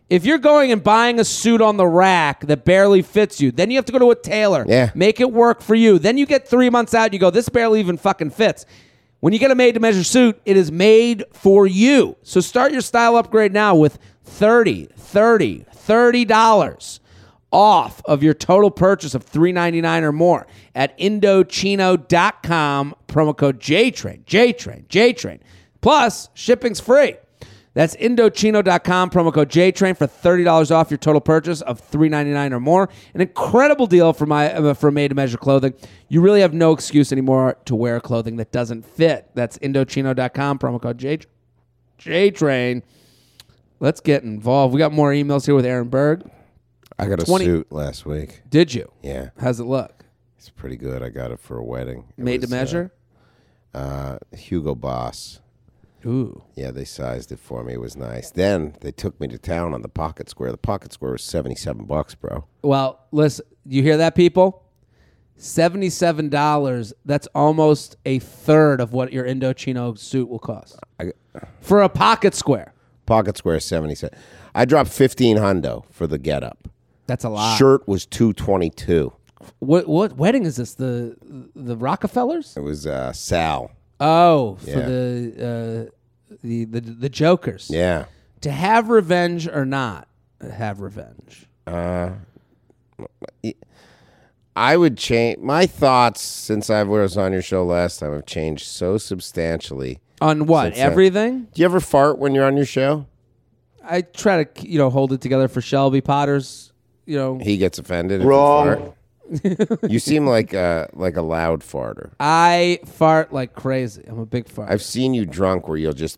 If you're going and buying a suit on the rack that barely fits you, then you have to go to a tailor. Yeah. Make it work for you. Then you get three months out, you go, this barely even fucking fits. When you get a made to measure suit, it is made for you. So start your style upgrade now with 30, 30, 30 dollars off of your total purchase of $3.99 or more at Indochino.com. Promo code JTRAIN, JTRAIN, JTRAIN. Plus, shipping's free. That's Indochino.com, promo code JTRAIN for $30 off your total purchase of $3.99 or more. An incredible deal for my uh, for made to measure clothing. You really have no excuse anymore to wear clothing that doesn't fit. That's Indochino.com, promo code J, JTRAIN. Let's get involved. We got more emails here with Aaron Berg. I got a 20 suit last week. Did you? Yeah, How's it look? it's pretty good. I got it for a wedding. It Made to uh, measure? Uh, Hugo Boss. Ooh. Yeah, they sized it for me. It was nice. Then they took me to town on the Pocket Square. The Pocket Square was seventy-seven bucks, bro. Well, listen, you hear that, people? Seventy-seven dollars. That's almost a third of what your Indochino suit will cost I, for a pocket square. Pocket Square seventy-seven. I dropped fifteen hundo for the getup. That's a lot. Shirt was two twenty-two. What what wedding is this? The the Rockefellers? It was uh, Sal. Oh, for Yeah. the uh, the the the Jokers. Yeah. To have revenge or not have revenge. Uh I would change my thoughts since I was on your show last time have changed so substantially. On what? Since then. Everything? Do you ever fart when you're on your show? I try to you know hold it together for Shelby Potter's. You know, He gets offended. if you Wrong. fart. You seem like a like a loud farter. I fart like crazy. I'm a big fart. I've seen you drunk where you'll just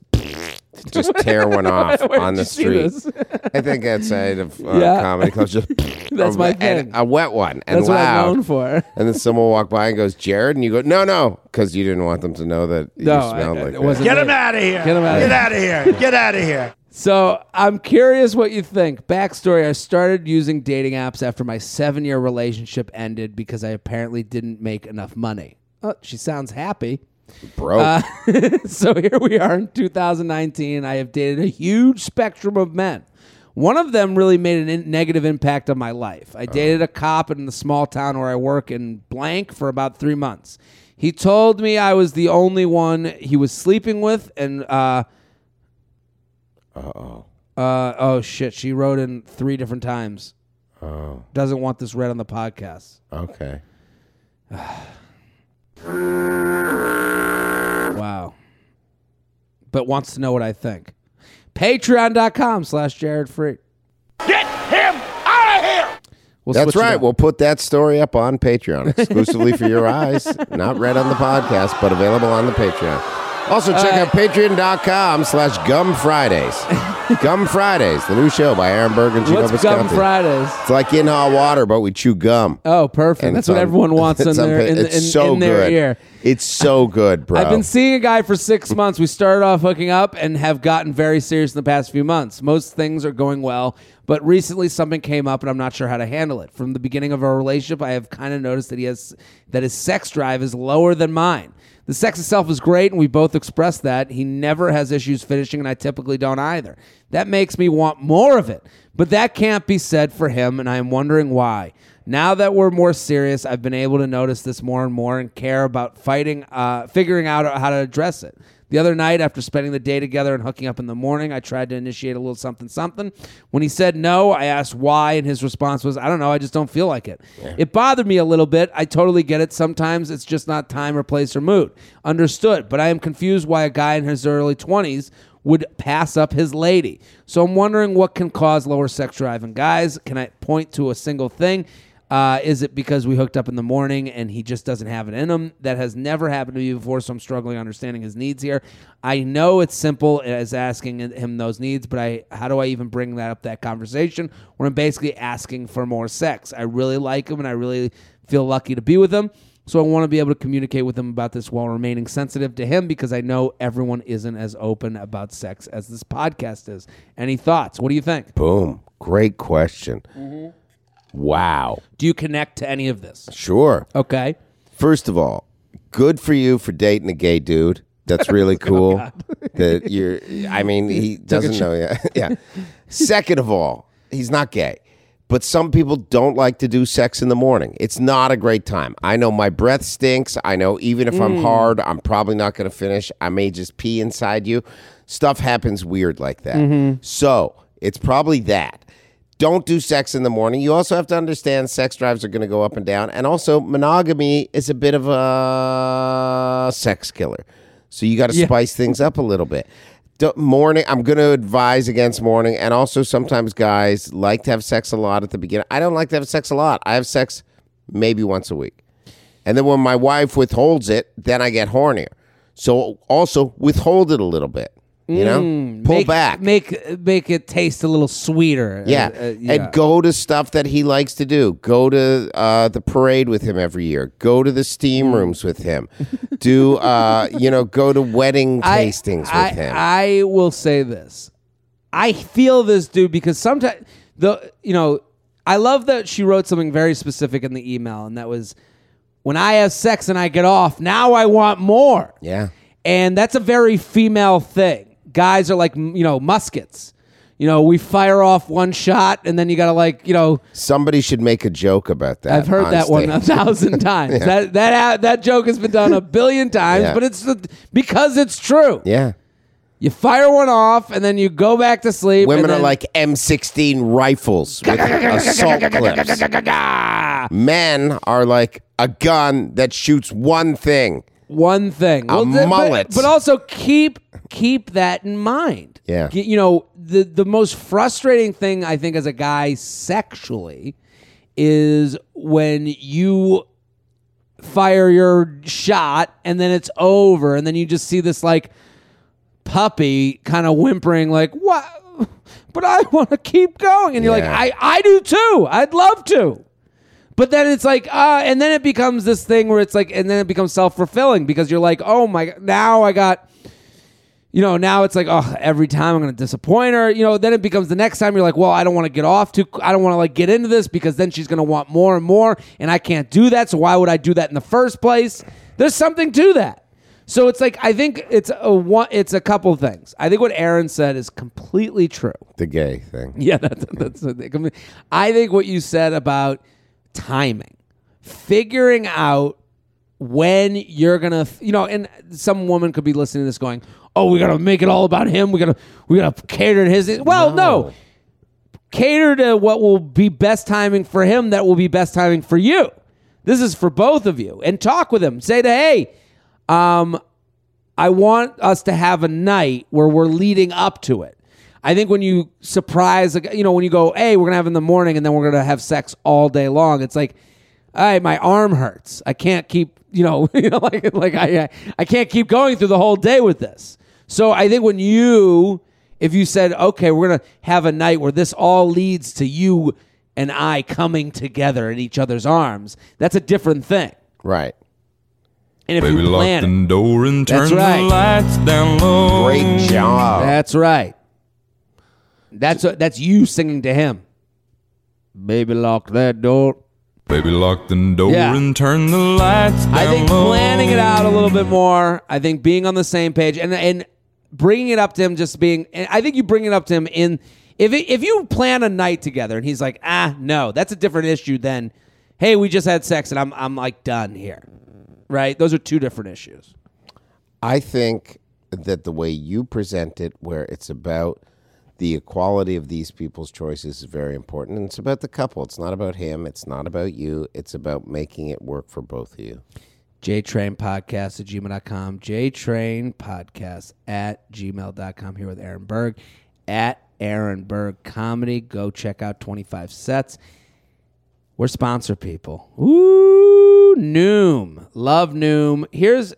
just tear (laughs) one off Where on did the you see street. this? I think outside of uh, Yeah. comedy clubs, just (laughs) (laughs) That's a, my and thing. a wet one and That's what I'm loud. known for. And then someone will walk by and goes, Jared, and you go, no, no, because you didn't want them to know that you No, I- smelled I- like it that. wasn't Get me. him out of here. Get him outta Get here. out of here. Get out of here. So I'm curious what you think. Backstory: I started using dating apps after my seven-year relationship ended because I apparently didn't make enough money. Oh, she sounds happy. Broke. Uh, (laughs) so here we are in 2019. I have dated a huge spectrum of men. One of them really made a in- negative impact on my life. I dated a cop in the small town where I work in blank for about three months. He told me I was the only one he was sleeping with, and uh, Uh-oh. uh, oh shit, she wrote in three different times. Oh, Doesn't want this read on the podcast. okay. (sighs) Wow. But wants to know what I think. Patreon.com slash Jared Freid. Get him out of here. We'll That's right. We'll put that story up on Patreon exclusively for your eyes. (laughs) Not read on the podcast, but available on the Patreon. Also, check out patreon.com slash Gum Fridays. (laughs) Gum Fridays, the new show by Aaron Berg and Gino What's Gum Fridays? It's like in hot water, but we chew gum. Oh, perfect. And That's what on- everyone (laughs) wants in their, in, so in their good. ear. It's so (laughs) good, bro. I've been seeing a guy for six months. We started off hooking up and have gotten very serious in the past few months. Most things are going well, but recently something came up and I'm not sure how to handle it. From the beginning of our relationship, I have kind of noticed that he has that his sex drive is lower than mine. The sex itself is great, and we both express that. He never has issues finishing, and I typically don't either. That makes me want more of it, but that can't be said for him, and I am wondering why. Now that we're more serious, I've been able to notice this more and more and care about fighting, uh, figuring out how to address it. The other night, after spending the day together and hooking up in the morning, I tried to initiate a little something something. When he said no, I asked why, and his response was, I don't know, I just don't feel like it. It bothered me a little bit. I totally get it. Sometimes it's just not time or place or mood. Understood. But I am confused why a guy in his early 20s would pass up his lady. So I'm wondering what can cause lower sex drive in guys. Can I point to a single thing? Uh, is it because we hooked up in the morning and he just doesn't have it in him? That has never happened to me before, so I'm struggling understanding his needs here. I know it's simple as asking him those needs, but I how do I even bring that up that conversation where I'm basically asking for more sex? I really like him and I really feel lucky to be with him. So I want to be able to communicate with him about this while remaining sensitive to him because I know everyone isn't as open about sex as this podcast is. Any thoughts? What do you think? Boom. Great question. Mm-hmm. Wow. Do you connect to any of this? Sure. Okay. First of all, good for you for dating a gay dude. That's really (laughs) oh, cool. that you're. I mean, (laughs) he doesn't know. Yeah, (laughs) yeah. Second of all, he's not gay, but some people don't like to do sex in the morning. It's not a great time. I know my breath stinks. I know even if I'm hmm. hard, I'm probably not going to finish. I may just pee inside you. Stuff happens weird like that. Mm-hmm. So it's probably that don't do sex in the morning. You also have to understand sex drives are going to go up and down. And also, monogamy is a bit of a sex killer. So you got to Yeah. spice things up a little bit. Do- morning, I'm going to advise against morning. And also, sometimes guys like to have sex a lot at the beginning. I don't like to have sex a lot. I have sex maybe once a week. And then when my wife withholds it, then I get hornier. So also withhold it a little bit. You know, pull Mm, make, back. Make make it taste a little sweeter. Yeah. Uh, uh, yeah. And go to stuff that he likes to do. Go to uh, the parade with him every year. Go to the steam Mm. rooms with him. do, uh, (laughs) you know, go to wedding I- tastings I, with him. I will say this. I feel this dude because sometimes the you know I love that she wrote something very specific in the email, and that was when I have sex and I get off. Now I want more. yeah. And that's a very female thing. Guys are like, you know, muskets. You know, we fire off one shot and then you got to like, you know, Somebody should make a joke about that. I've heard on that one a thousand (laughs) times. That that uh, that joke has been done a billion times, Yeah. but it's the, because it's true. Yeah. You fire one off and then you go back to sleep. Women and are like M16 rifles with assault (laughs) clips. Men are like a gun that shoots one thing. One thing. A th- but- mullet. But, also keep keep that in mind. Yeah. You know, the the most frustrating thing I think as a guy sexually is when you fire your shot and then it's over and then you just see this like puppy kind of whimpering like what (laughs) but I want to keep going. And you're Yeah. like, I, I do too. I'd love to. But then it's like, uh, and then it becomes this thing where it's like, and then it becomes self fulfilling because you're like, oh my, now I got, you know, now it's like, oh, every time I'm going to disappoint her. You know, then it becomes the next time you're like, well, I don't want to get off too, I don't want to like get into this because then she's going to want more and more, and I can't do that. So why would I do that in the first place? There's something to that. So it's like I think it's a one, it's a couple things. I think what Aaron said is completely true. The gay thing. Yeah, (laughs) that's that's. I think what you said about timing, figuring out when you're gonna, you know, and some woman could be listening to this going, "Oh, we gotta make it all about him. We gotta, we gotta cater to his." Well, no. cater to what will be best timing for him. That will be best timing for you. This is for both of you, and talk with him. Say to, "Hey, um, I want us to have a night where we're leading up to it. I think when you surprise, you know, when you go, hey, we're gonna have in the morning and then we're gonna have sex all day long. It's like, all right, my arm hurts. I can't keep, you know, (laughs) you know, like like I I can't keep going through the whole day with this. So I think when you, if you said, okay, we're gonna have a night where this all leads to you and I coming together in each other's arms, that's a different thing. Right. And if Baby, you lock the door and That's turn right. the lights down low. Great job. That's right. That's that's you singing to him. Baby, lock that door. Baby, lock the door Yeah. and turn the lights down I think low. planning it out a little bit more. I think being on the same page and and bringing it up to him, just being. And I think you bring it up to him in if it, if you plan a night together and he's like, ah, no, that's a different issue than, hey, we just had sex and I'm I'm like done here, right? Those are two different issues. I think that the way you present it, where it's about the equality of these people's choices, is very important. And it's about the couple. It's not about him. It's not about you. It's about making it work for both of you. JTrain Podcast at gmail.com. JTrain Podcast at gmail.com. Here with Aaron Berg at Aaron Berg Comedy. Go check out 25 sets. We're sponsor people. Ooh, Noom. Love Noom. Here's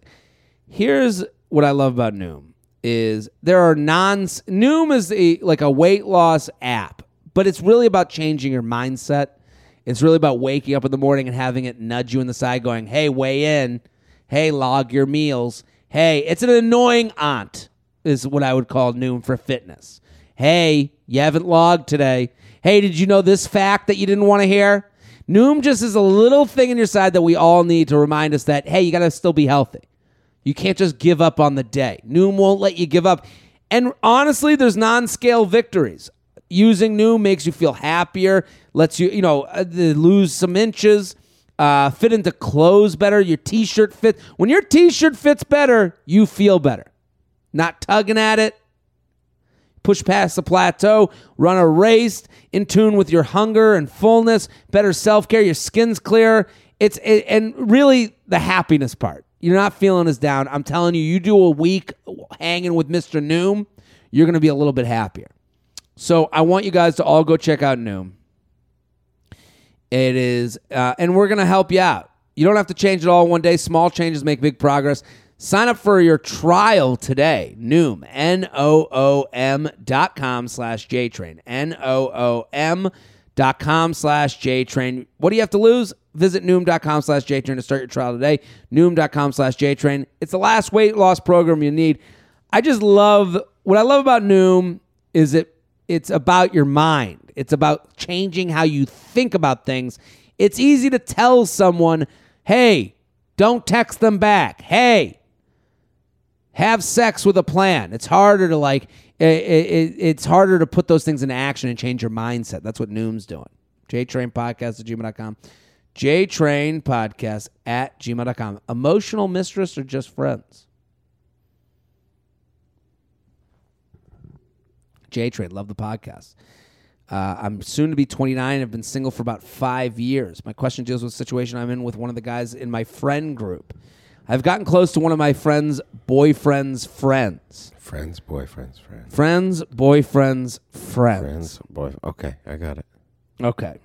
here's what I love about Noom is there are non Noom is a like a weight loss app, but it's really about changing your mindset. It's really about waking up in the morning and having it nudge you in the side, going, "Hey, weigh in. Hey, log your meals. Hey, it's an annoying aunt." Is what I would call Noom for fitness. Hey, you haven't logged today. Hey, did you know this fact that you didn't want to hear? Noom just is a little thing in your side that we all need to remind us that hey, you got to still be healthy. You can't just give up on the day. Noom won't let you give up. And honestly, there's non-scale victories. Using Noom makes you feel happier, lets you, you know, uh, lose some inches, uh, fit into clothes better. Your t-shirt fit. When your t-shirt fits better, you feel better. Not tugging at it, push past the plateau, run a race in tune with your hunger and fullness, better self care, your skin's clearer. It's it, and really the happiness part. You're not feeling as down. I'm telling you, you do a week hanging with Mr. Noom, you're going to be a little bit happier. So I want you guys to all go check out Noom. It is, uh, and we're going to help you out. You don't have to change it all one day. Small changes make big progress. Sign up for your trial today. Noom, N O O M dot com slash J JTrain. N O O M dot com slash JTrain. What do you have to lose? Visit Noom.com slash JTrain to start your trial today. Noom.com slash JTrain. It's the last weight loss program you need. I just love what I love about Noom is it it's about your mind. It's about changing how you think about things. It's easy to tell someone, "Hey, don't text them back." "Hey, have sex with a plan." It's harder to like it, it, it's harder to put those things into action and change your mindset. That's what Noom's doing. JTrain Podcast at gmail.com. JTrain Podcast at gmail.com. Emotional mistress or just friends? JTrain, love the podcast. Uh, I'm soon to be 29. I've been single for about five years. My question deals with a situation I'm in with one of the guys in my friend group. I've gotten close to one of my friend's boyfriend's friends. Friends, boyfriends, friends. Friends, boyfriends, friends. Friends, boy. Okay, I got it. Okay.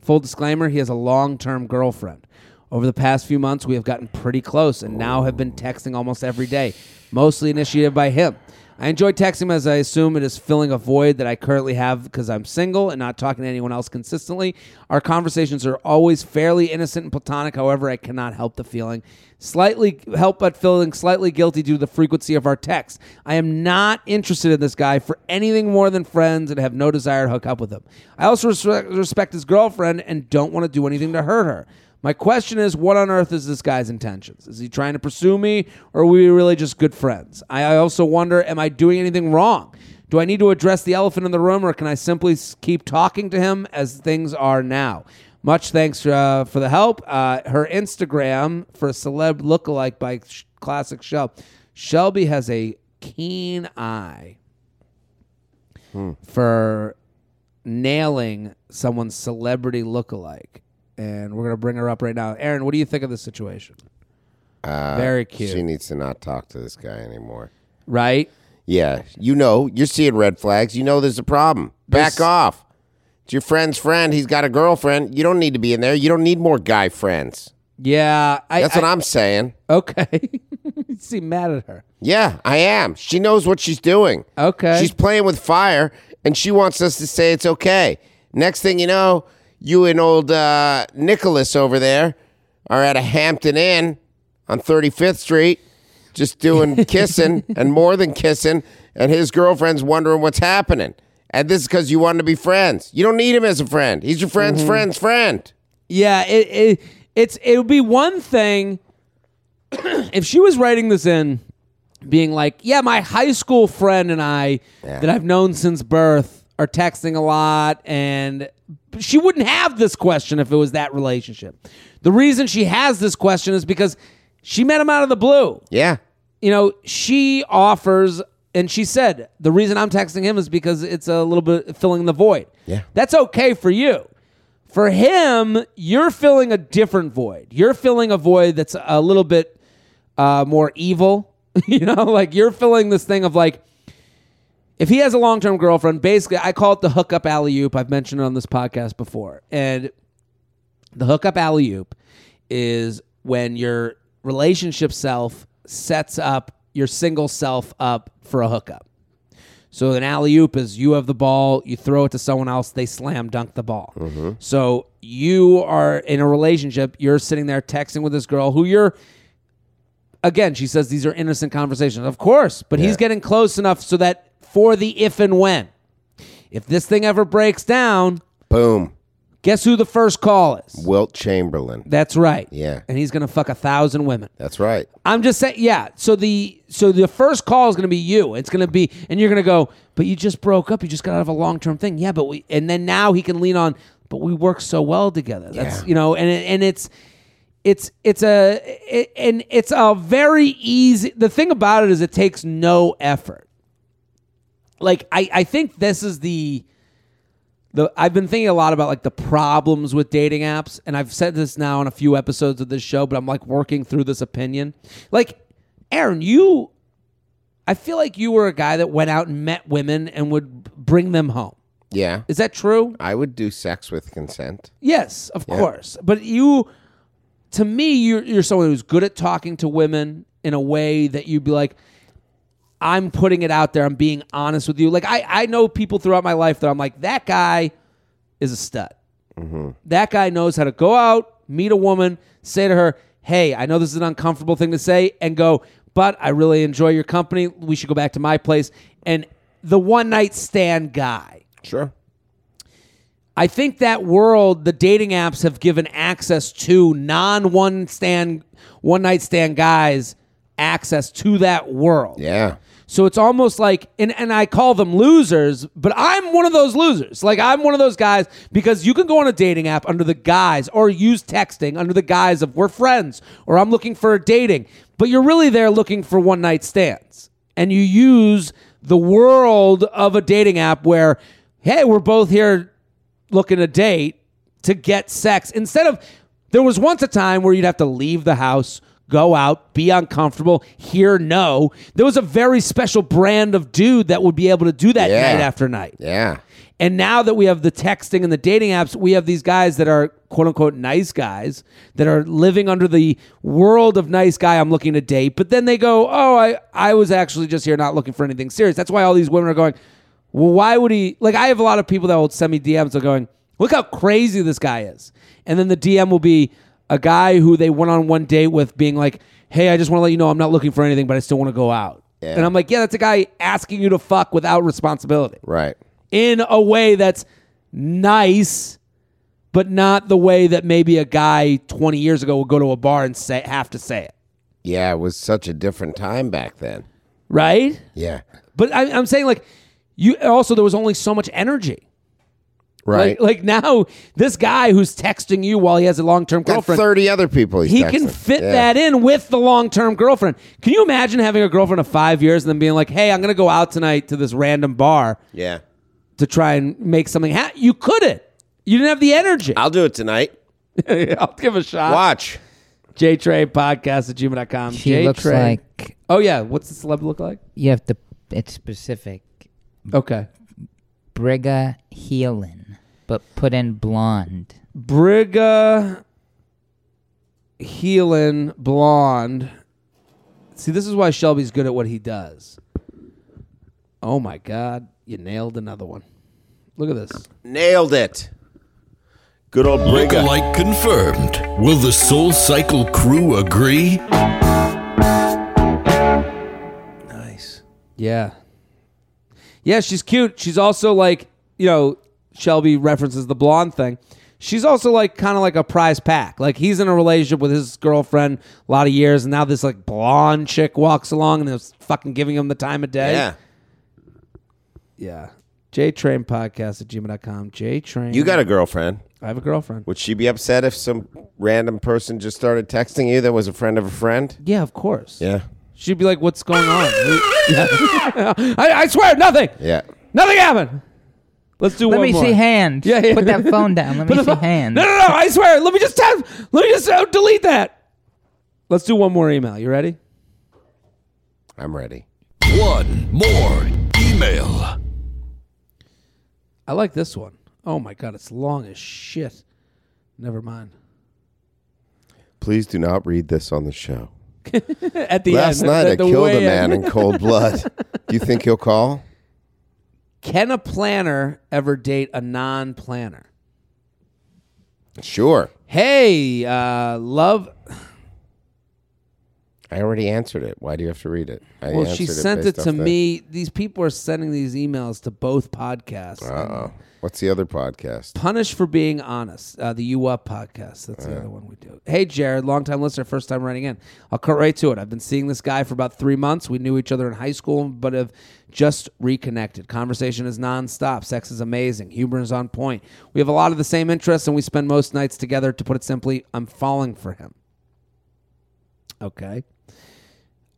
Full disclaimer he has a long term girlfriend. Over the past few months, we have gotten pretty close and now have been texting almost every day, mostly initiated by him. I enjoy texting as I assume it is filling a void that I currently have because I'm single and not talking to anyone else consistently. Our conversations are always fairly innocent and platonic. However, I cannot help the feeling slightly help but feeling slightly guilty due to the frequency of our texts. I am not interested in this guy for anything more than friends and have no desire to hook up with him. I also respect his girlfriend and don't want to do anything to hurt her. My question is, what on earth is this guy's intentions? Is he trying to pursue me, or are we really just good friends? I also wonder, am I doing anything wrong? Do I need to address the elephant in the room, or can I simply keep talking to him as things are now? Much thanks uh, for the help. Uh, her Instagram for a celeb lookalike by Sh- Classic Shelb. Shelby has a keen eye for nailing someone's celebrity lookalike. And we're going to bring her up right now. Aaron, what do you think of this situation? Uh, Very cute. She needs to not talk to this guy anymore. right? Yeah, you know, you're seeing red flags. You know there's a problem. Back There's- off. It's your friend's friend. He's got a girlfriend. You don't need to be in there. You don't need more guy friends. Yeah. I, That's what I'm saying. Okay. (laughs) you seem mad at her. Yeah, I am. She knows what she's doing. Okay. She's playing with fire, and she wants us to say it's okay. Next thing you know, you and old uh, Nicholas over there are at a Hampton Inn on 35th Street, just doing (laughs) kissing and more than kissing, and his girlfriend's wondering what's happening. And this is because you wanted to be friends. You don't need him as a friend. He's your friend's Mm-hmm. friend's friend. Yeah, it, it it's it would be one thing (coughs) if she was writing this in being like, "Yeah, my high school friend and I that I've known since birth are texting a lot and she wouldn't have this question if it was that relationship. The reason she has this question is because she met him out of the blue Yeah. you know, she offers, and she said, the reason I'm texting him is because it's a little bit filling the void. Yeah. That's okay for you. For him, you're filling a different void. You're filling a void that's a little bit uh, more evil. (laughs) you know, like you're filling this thing of like, if he has a long term girlfriend, basically, I call it the hookup alley oop. I've mentioned it on this podcast before. And the hookup alley oop is when your relationship self sets up your single self up for a hookup. So an alley oop is you have the ball, you throw it to someone else, they slam dunk the ball. Mm-hmm. So you are in a relationship, you're sitting there texting with this girl who you're again, she says these are innocent conversations. Of course, but he's getting close enough so that for the if and when. If this thing ever breaks down, Boom. guess who the first call is? Wilt Chamberlain. That's right. Yeah. And he's gonna fuck a thousand women. That's right. I'm just saying, yeah. So the so the first call is going to be you. It's going to be, and you're going to go, but you just broke up. You just got out of a long term thing. Yeah, but we, and then now he can lean on, but we work so well together. That's Yeah. you know, and and it's it's it's a it, and it's a very easy. The thing about it is, it takes no effort. Like I I think this is the the I've been thinking a lot about like the problems with dating apps, and I've said this now in a few episodes of this show, but I'm like working through this opinion. Like, Aaron, you, I feel like you were a guy that went out and met women and would bring them home. Yeah. Is that true? I would do sex with consent. Yes, of course. But you, to me, you're you're someone who's good at talking to women in a way that you'd be like, I'm putting it out there. I'm being honest with you. Like I, I know people throughout my life that I'm like, that guy is a stud. Mm-hmm. That guy knows how to go out, meet a woman, say to her, "Hey, I know this is an uncomfortable thing to say," and go, "But I really enjoy your company. We should go back to my place." And the one night stand guy. Sure. I think that world, the dating apps have given access to non one stand, one night stand guys access to that world. Yeah. So it's almost like, and, and I call them losers, but I'm one of those losers. Like I'm one of those guys because you can go on a dating app under the guise or use texting under the guise of we're friends or I'm looking for a dating, but you're really there looking for one night stands. And you use the world of a dating app where, hey, we're both here looking to date to get sex instead of there was once a time where you'd have to leave the house go out be uncomfortable hear no there was a very special brand of dude that would be able to do that Yeah. night after night Yeah. And now that we have the texting and the dating apps, we have these guys that are quote unquote nice guys that are living under the world of nice guy I'm looking to date. But then they go, oh, I, I was actually just here not looking for anything serious. That's why all these women are going, well, why would he? Like, I have a lot of people that will send me DMs that are going, look how crazy this guy is. And then the DM will be a guy who they went on one date with being like, hey, I just want to let you know I'm not looking for anything, but I still want to go out. Yeah. And I'm like, yeah, that's a guy asking you to fuck without responsibility Right. in a way that's nice, but not the way that maybe a guy 20 years ago would go to a bar and say have to say it, Yeah, it was such a different time back then. right? Yeah. But I, I'm saying like you also there was only so much energy. Right. Like, like now, this guy who's texting you while he has a long term Got girlfriend, 30 other people he's he texting. can fit Yeah. that in with the long term girlfriend. Can you imagine having a girlfriend of five years and then being like, "Hey, I'm going to go out tonight to this random bar Yeah. to try and make something happen"? You couldn't. You didn't have the energy. I'll do it tonight. (laughs) I'll give it a shot. Watch. JTrain podcast at gmail.com. She J looks like Oh, yeah. What's the celeb look like? you have to. It's specific. Okay. Briga Heelan, but put in blonde. Briga Heelan blonde. See, this is why Shelby's good at what he does. Oh my God. You nailed another one. Look at this. Nailed it. Good old Briga. Like confirmed. Will the Soul Cycle crew agree? Nice. Yeah. Yeah, she's cute. She's also like, you know, Shelby references the blonde thing. She's also like kind of like a prize pack. Like he's in a relationship with his girlfriend a lot of years, and now this like blonde chick walks along and is fucking giving him the time of day. Yeah. Yeah. JTrain podcast at gmail.com. JTrain. You got a girlfriend. I have a girlfriend. Would she be upset if some random person just started texting you that was a friend of a friend? Yeah, of course. Yeah. She'd be like, what's going on? (laughs) Yeah. (laughs) I, I swear, nothing. Yeah. Nothing happened. Let's do Let one me more. see hand. Yeah, yeah. Put that phone down. Let Put me the see phone- hand. No, no, no. I swear. Let me just tap. Let me just uh, delete that. Let's do one more email. You ready? I'm ready. One more email. I like this one. Oh my god, it's long as shit. Never mind. Please do not read this on the show. (laughs) At the Last end, night at I the killed way a man in cold blood. (laughs) Do you think he'll call? Can a planner ever date a non-planner? Sure. Hey, uh, love. I already answered it. Why do you have to read it? I Well, she sent it based to the- me. These people are sending these emails to both podcasts. Uh-oh. What's the other podcast? Punished for being honest. Uh, the U Up podcast. That's the other one we do. Hey, Jared, longtime listener, first time writing in. I'll cut right to it. I've been seeing this guy for about three months. We knew each other in high school, but have just reconnected. Conversation is nonstop. Sex is amazing. Humor is on point. We have a lot of the same interests, and we spend most nights together. To put it simply, I'm falling for him. Okay.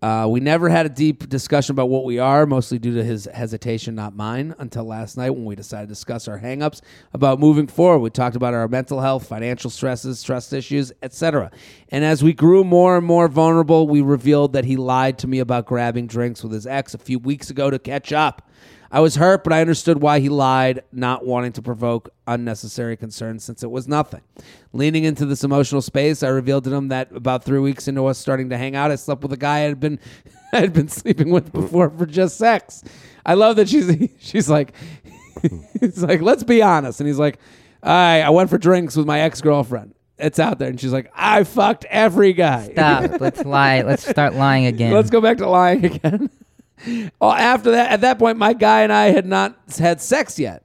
Uh, we never had a deep discussion about what we are, mostly due to his hesitation, not mine, until last night when we decided to discuss our hangups about moving forward. We talked about our mental health, financial stresses, trust issues, etc. And as we grew more and more vulnerable, we revealed that he lied to me about grabbing drinks with his ex a few weeks ago to catch up. I was hurt, but I understood why he lied, not wanting to provoke unnecessary concern since it was nothing. Leaning into this emotional space, I revealed to him that about three weeks into us starting to hang out, I slept with a guy I had been (laughs) I had been sleeping with before for just sex. I love that she's (laughs) she's like (laughs) it's like let's be honest, and he's like, I I went for drinks with my ex girlfriend. It's out there, and she's like, I fucked every guy. Stop. Let's lie. Let's start lying again. Let's go back to lying again. Well, after that, at that point, my guy and I had not had sex yet.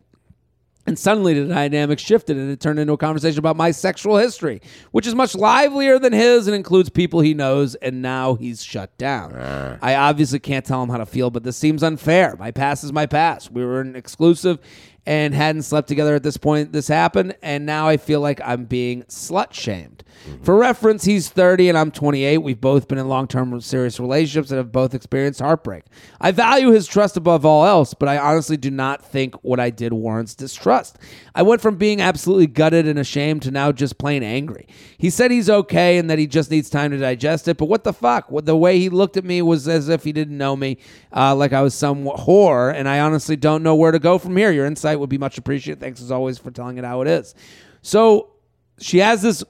And suddenly the dynamic shifted and it turned into a conversation about my sexual history, which is much livelier than his and includes people he knows, and now he's shut down. Ah. I obviously can't tell him how to feel, but this seems unfair. My past is my past. We were an exclusive and hadn't slept together at this point. This happened, and now I feel like I'm being slut shamed. For reference, he's 30 and I'm 28. We've both been in long term serious relationships and have both experienced heartbreak. I value his trust above all else, but I honestly do not think what I did warrants distrust. I went from being absolutely gutted and ashamed to now just plain angry. He said he's okay and that he just needs time to digest it, but what the fuck? What, the way he looked at me was as if he didn't know me, uh, like I was some whore, and I honestly don't know where to go from here. Your insight would be much appreciated. Thanks as always for telling it how it is. So she has this.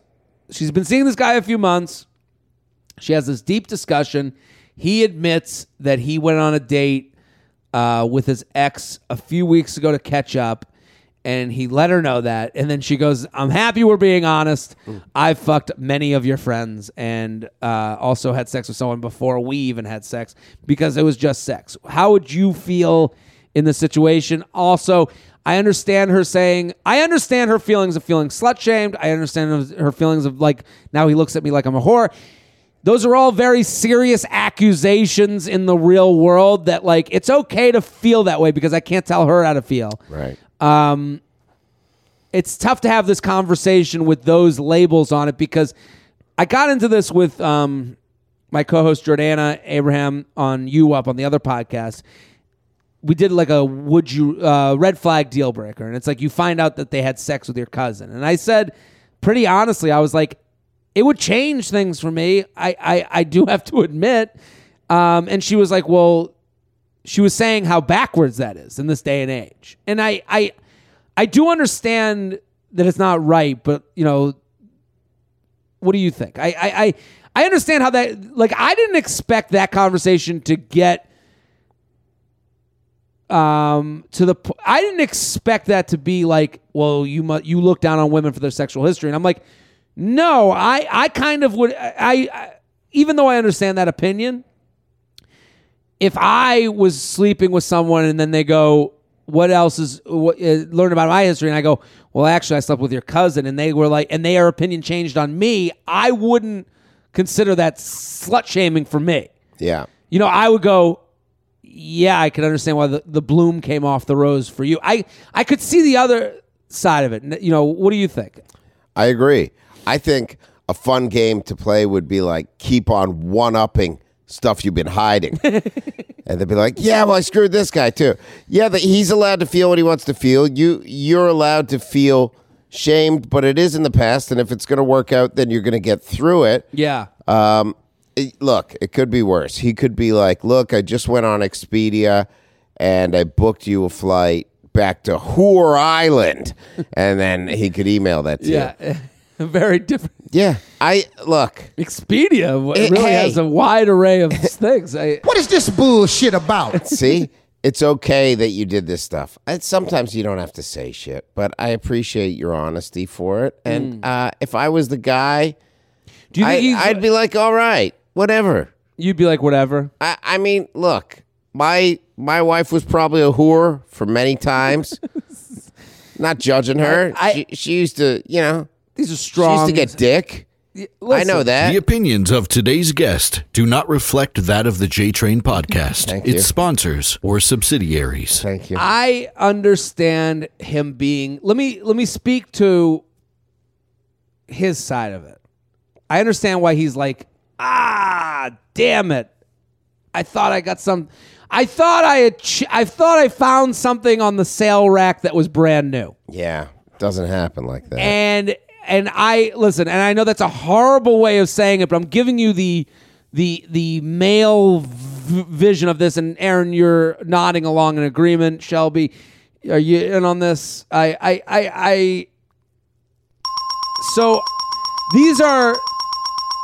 She's been seeing this guy a few months. She has this deep discussion. He admits that he went on a date uh, with his ex a few weeks ago to catch up, and he let her know that. And then she goes, "I'm happy we're being honest. I've fucked many of your friends, and uh, also had sex with someone before we even had sex because it was just sex." How would you feel in the situation? Also. I understand her saying, I understand her feelings of feeling slut shamed. I understand her feelings of like, now he looks at me like I'm a whore those are all very serious accusations in the real world that like it's okay to feel that way because I can't tell her how to feel. Right. Um it's tough to have this conversation with those labels on it because I got into this with um my co-host Jordana Abraham on U Up on the other podcast. We did like a would you uh, red flag deal breaker, and it's like you find out that they had sex with your cousin, and I said pretty honestly, I was like, it would change things for me. I I, I do have to admit. Um, and she was like, well, she was saying how backwards that is in this day and age, and I I I do understand that it's not right, but you know, what do you think? I I I, I understand how that like I didn't expect that conversation to get um to the I didn't expect that to be like, well, you mu- you look down on women for their sexual history, and I'm like, no, I I kind of would I, I even though I understand that opinion, if I was sleeping with someone and then they go, "What else is what, uh, learn about my history?" and I go, "Well, actually, I slept with your cousin," and they were like, and their opinion changed on me, I wouldn't consider that slut shaming for me. Yeah. You know, I would go, yeah, I could understand why the, the bloom came off the rose for you. I I could see the other side of it. You know, what do you think? I agree. I think a fun game to play would be like keep on one upping stuff you've been hiding. (laughs) and they'd be like, "Yeah, well, I screwed this guy too. Yeah, that he's allowed to feel what he wants to feel. You you're allowed to feel shamed, but it is in the past, and if it's going to work out, then you're going to get through it. Yeah. Um, it- look, it could be worse. He could be like, "Look, I just went on Expedia, and I booked you a flight." Back to Whore Island, (laughs) and then he could email that to you. Yeah. (laughs) Very different. Yeah, I look. Expedia w- Eh, really hey. has a wide array of (laughs) things. I, What is this bullshit about? See, it's okay that you did this stuff. And sometimes you don't have to say shit, but I appreciate your honesty for it. And uh, if I was the guy, do you I, think he's, I'd be like, all right, whatever. you'd be like, whatever? I, I mean, look, my my wife was probably a whore for many times. (laughs) Not judging her. I- she, she used to, you know, These are strong. she strong. used to get dick. I know that. The opinions of today's guest do not reflect that of the JTrain podcast, Thank its you. sponsors, or subsidiaries. Thank you. I understand him being. Let me let me speak to his side of it. I understand why he's like, ah, damn it. I thought I got some. I thought I had. Ch- I thought I found something on the sale rack that was brand new. yeah, doesn't happen like that. and and I listen, and I know that's a horrible way of saying it, but I'm giving you the the the male v- vision of this. And Aaron, you're nodding along in agreement. Shelby, are you in on this? I I I, I so these are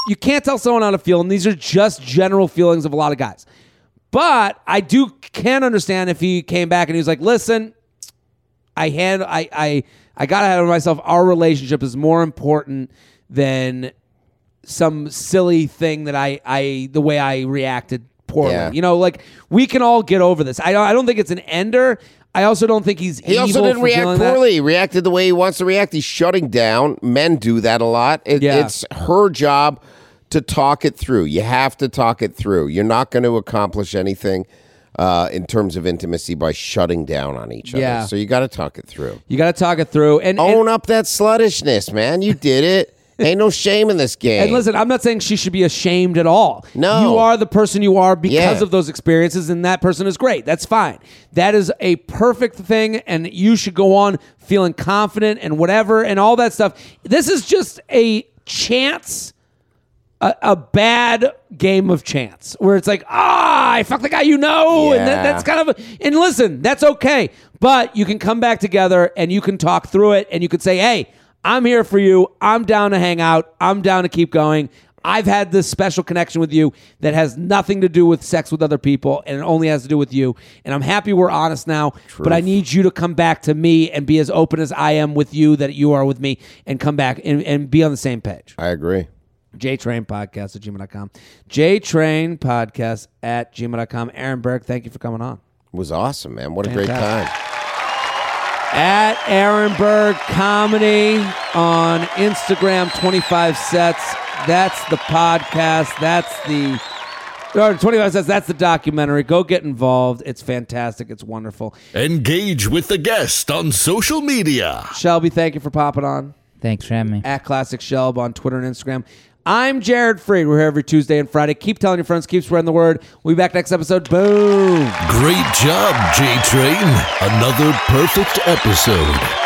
you can't tell someone how to feel, and these are just general feelings of a lot of guys. But I do can understand if he came back and he was like, "Listen, I hand I I I got ahead of myself. Our relationship is more important than some silly thing that I I the way I reacted poorly. Yeah. You know, like we can all get over this. I don't I don't think it's an ender. I also don't think he's He also didn't react feeling that. poorly. He reacted the way he wants to react. He's shutting down. Men do that a lot. It, Yeah. It's her job to talk it through. You have to talk it through. You're not going to accomplish anything uh, in terms of intimacy by shutting down on each Yeah. other. So you got to talk it through. You got to talk it through. And, and Own up that sluttishness, man. You did it. (laughs) Ain't no shame in this game. And listen, I'm not saying she should be ashamed at all. No. You are the person you are because Yeah. of those experiences, and that person is great. That's fine. That is a perfect thing, and you should go on feeling confident and whatever and all that stuff. This is just a chance. A, a bad game of chance where it's like, ah, I fucked the guy you know, and that, Yeah. that's kind of. A, and listen, that's okay. But you can come back together and you can talk through it and you can say, hey, I'm here for you. I'm down to hang out. I'm down to keep going. I've had this special connection with you that has nothing to do with sex with other people and it only has to do with you. And I'm happy we're honest now, but I need you to come back to me and be as open as I am with you that you are with me and come back and, and be on the same page. I agree. JTrain Podcast at gmail.com. JTrain Podcast at gmail.com. Aaron Berg, thank you for coming on. It was awesome, man. What a great time. At Aaron Berg Comedy on Instagram, 25 sets. That's the podcast. That's the. 25 sets. That's the documentary. Go get involved. It's fantastic. It's wonderful. Engage with the guest on social media. Shelby, thank you for popping on. Thanks for having me. At Classic Shelb on Twitter and Instagram. I'm Jared Freid. We're here every Tuesday and Friday. Keep telling your friends, keep spreading the word. We'll be back next episode. Boom. Great job, JTrain. Another perfect episode.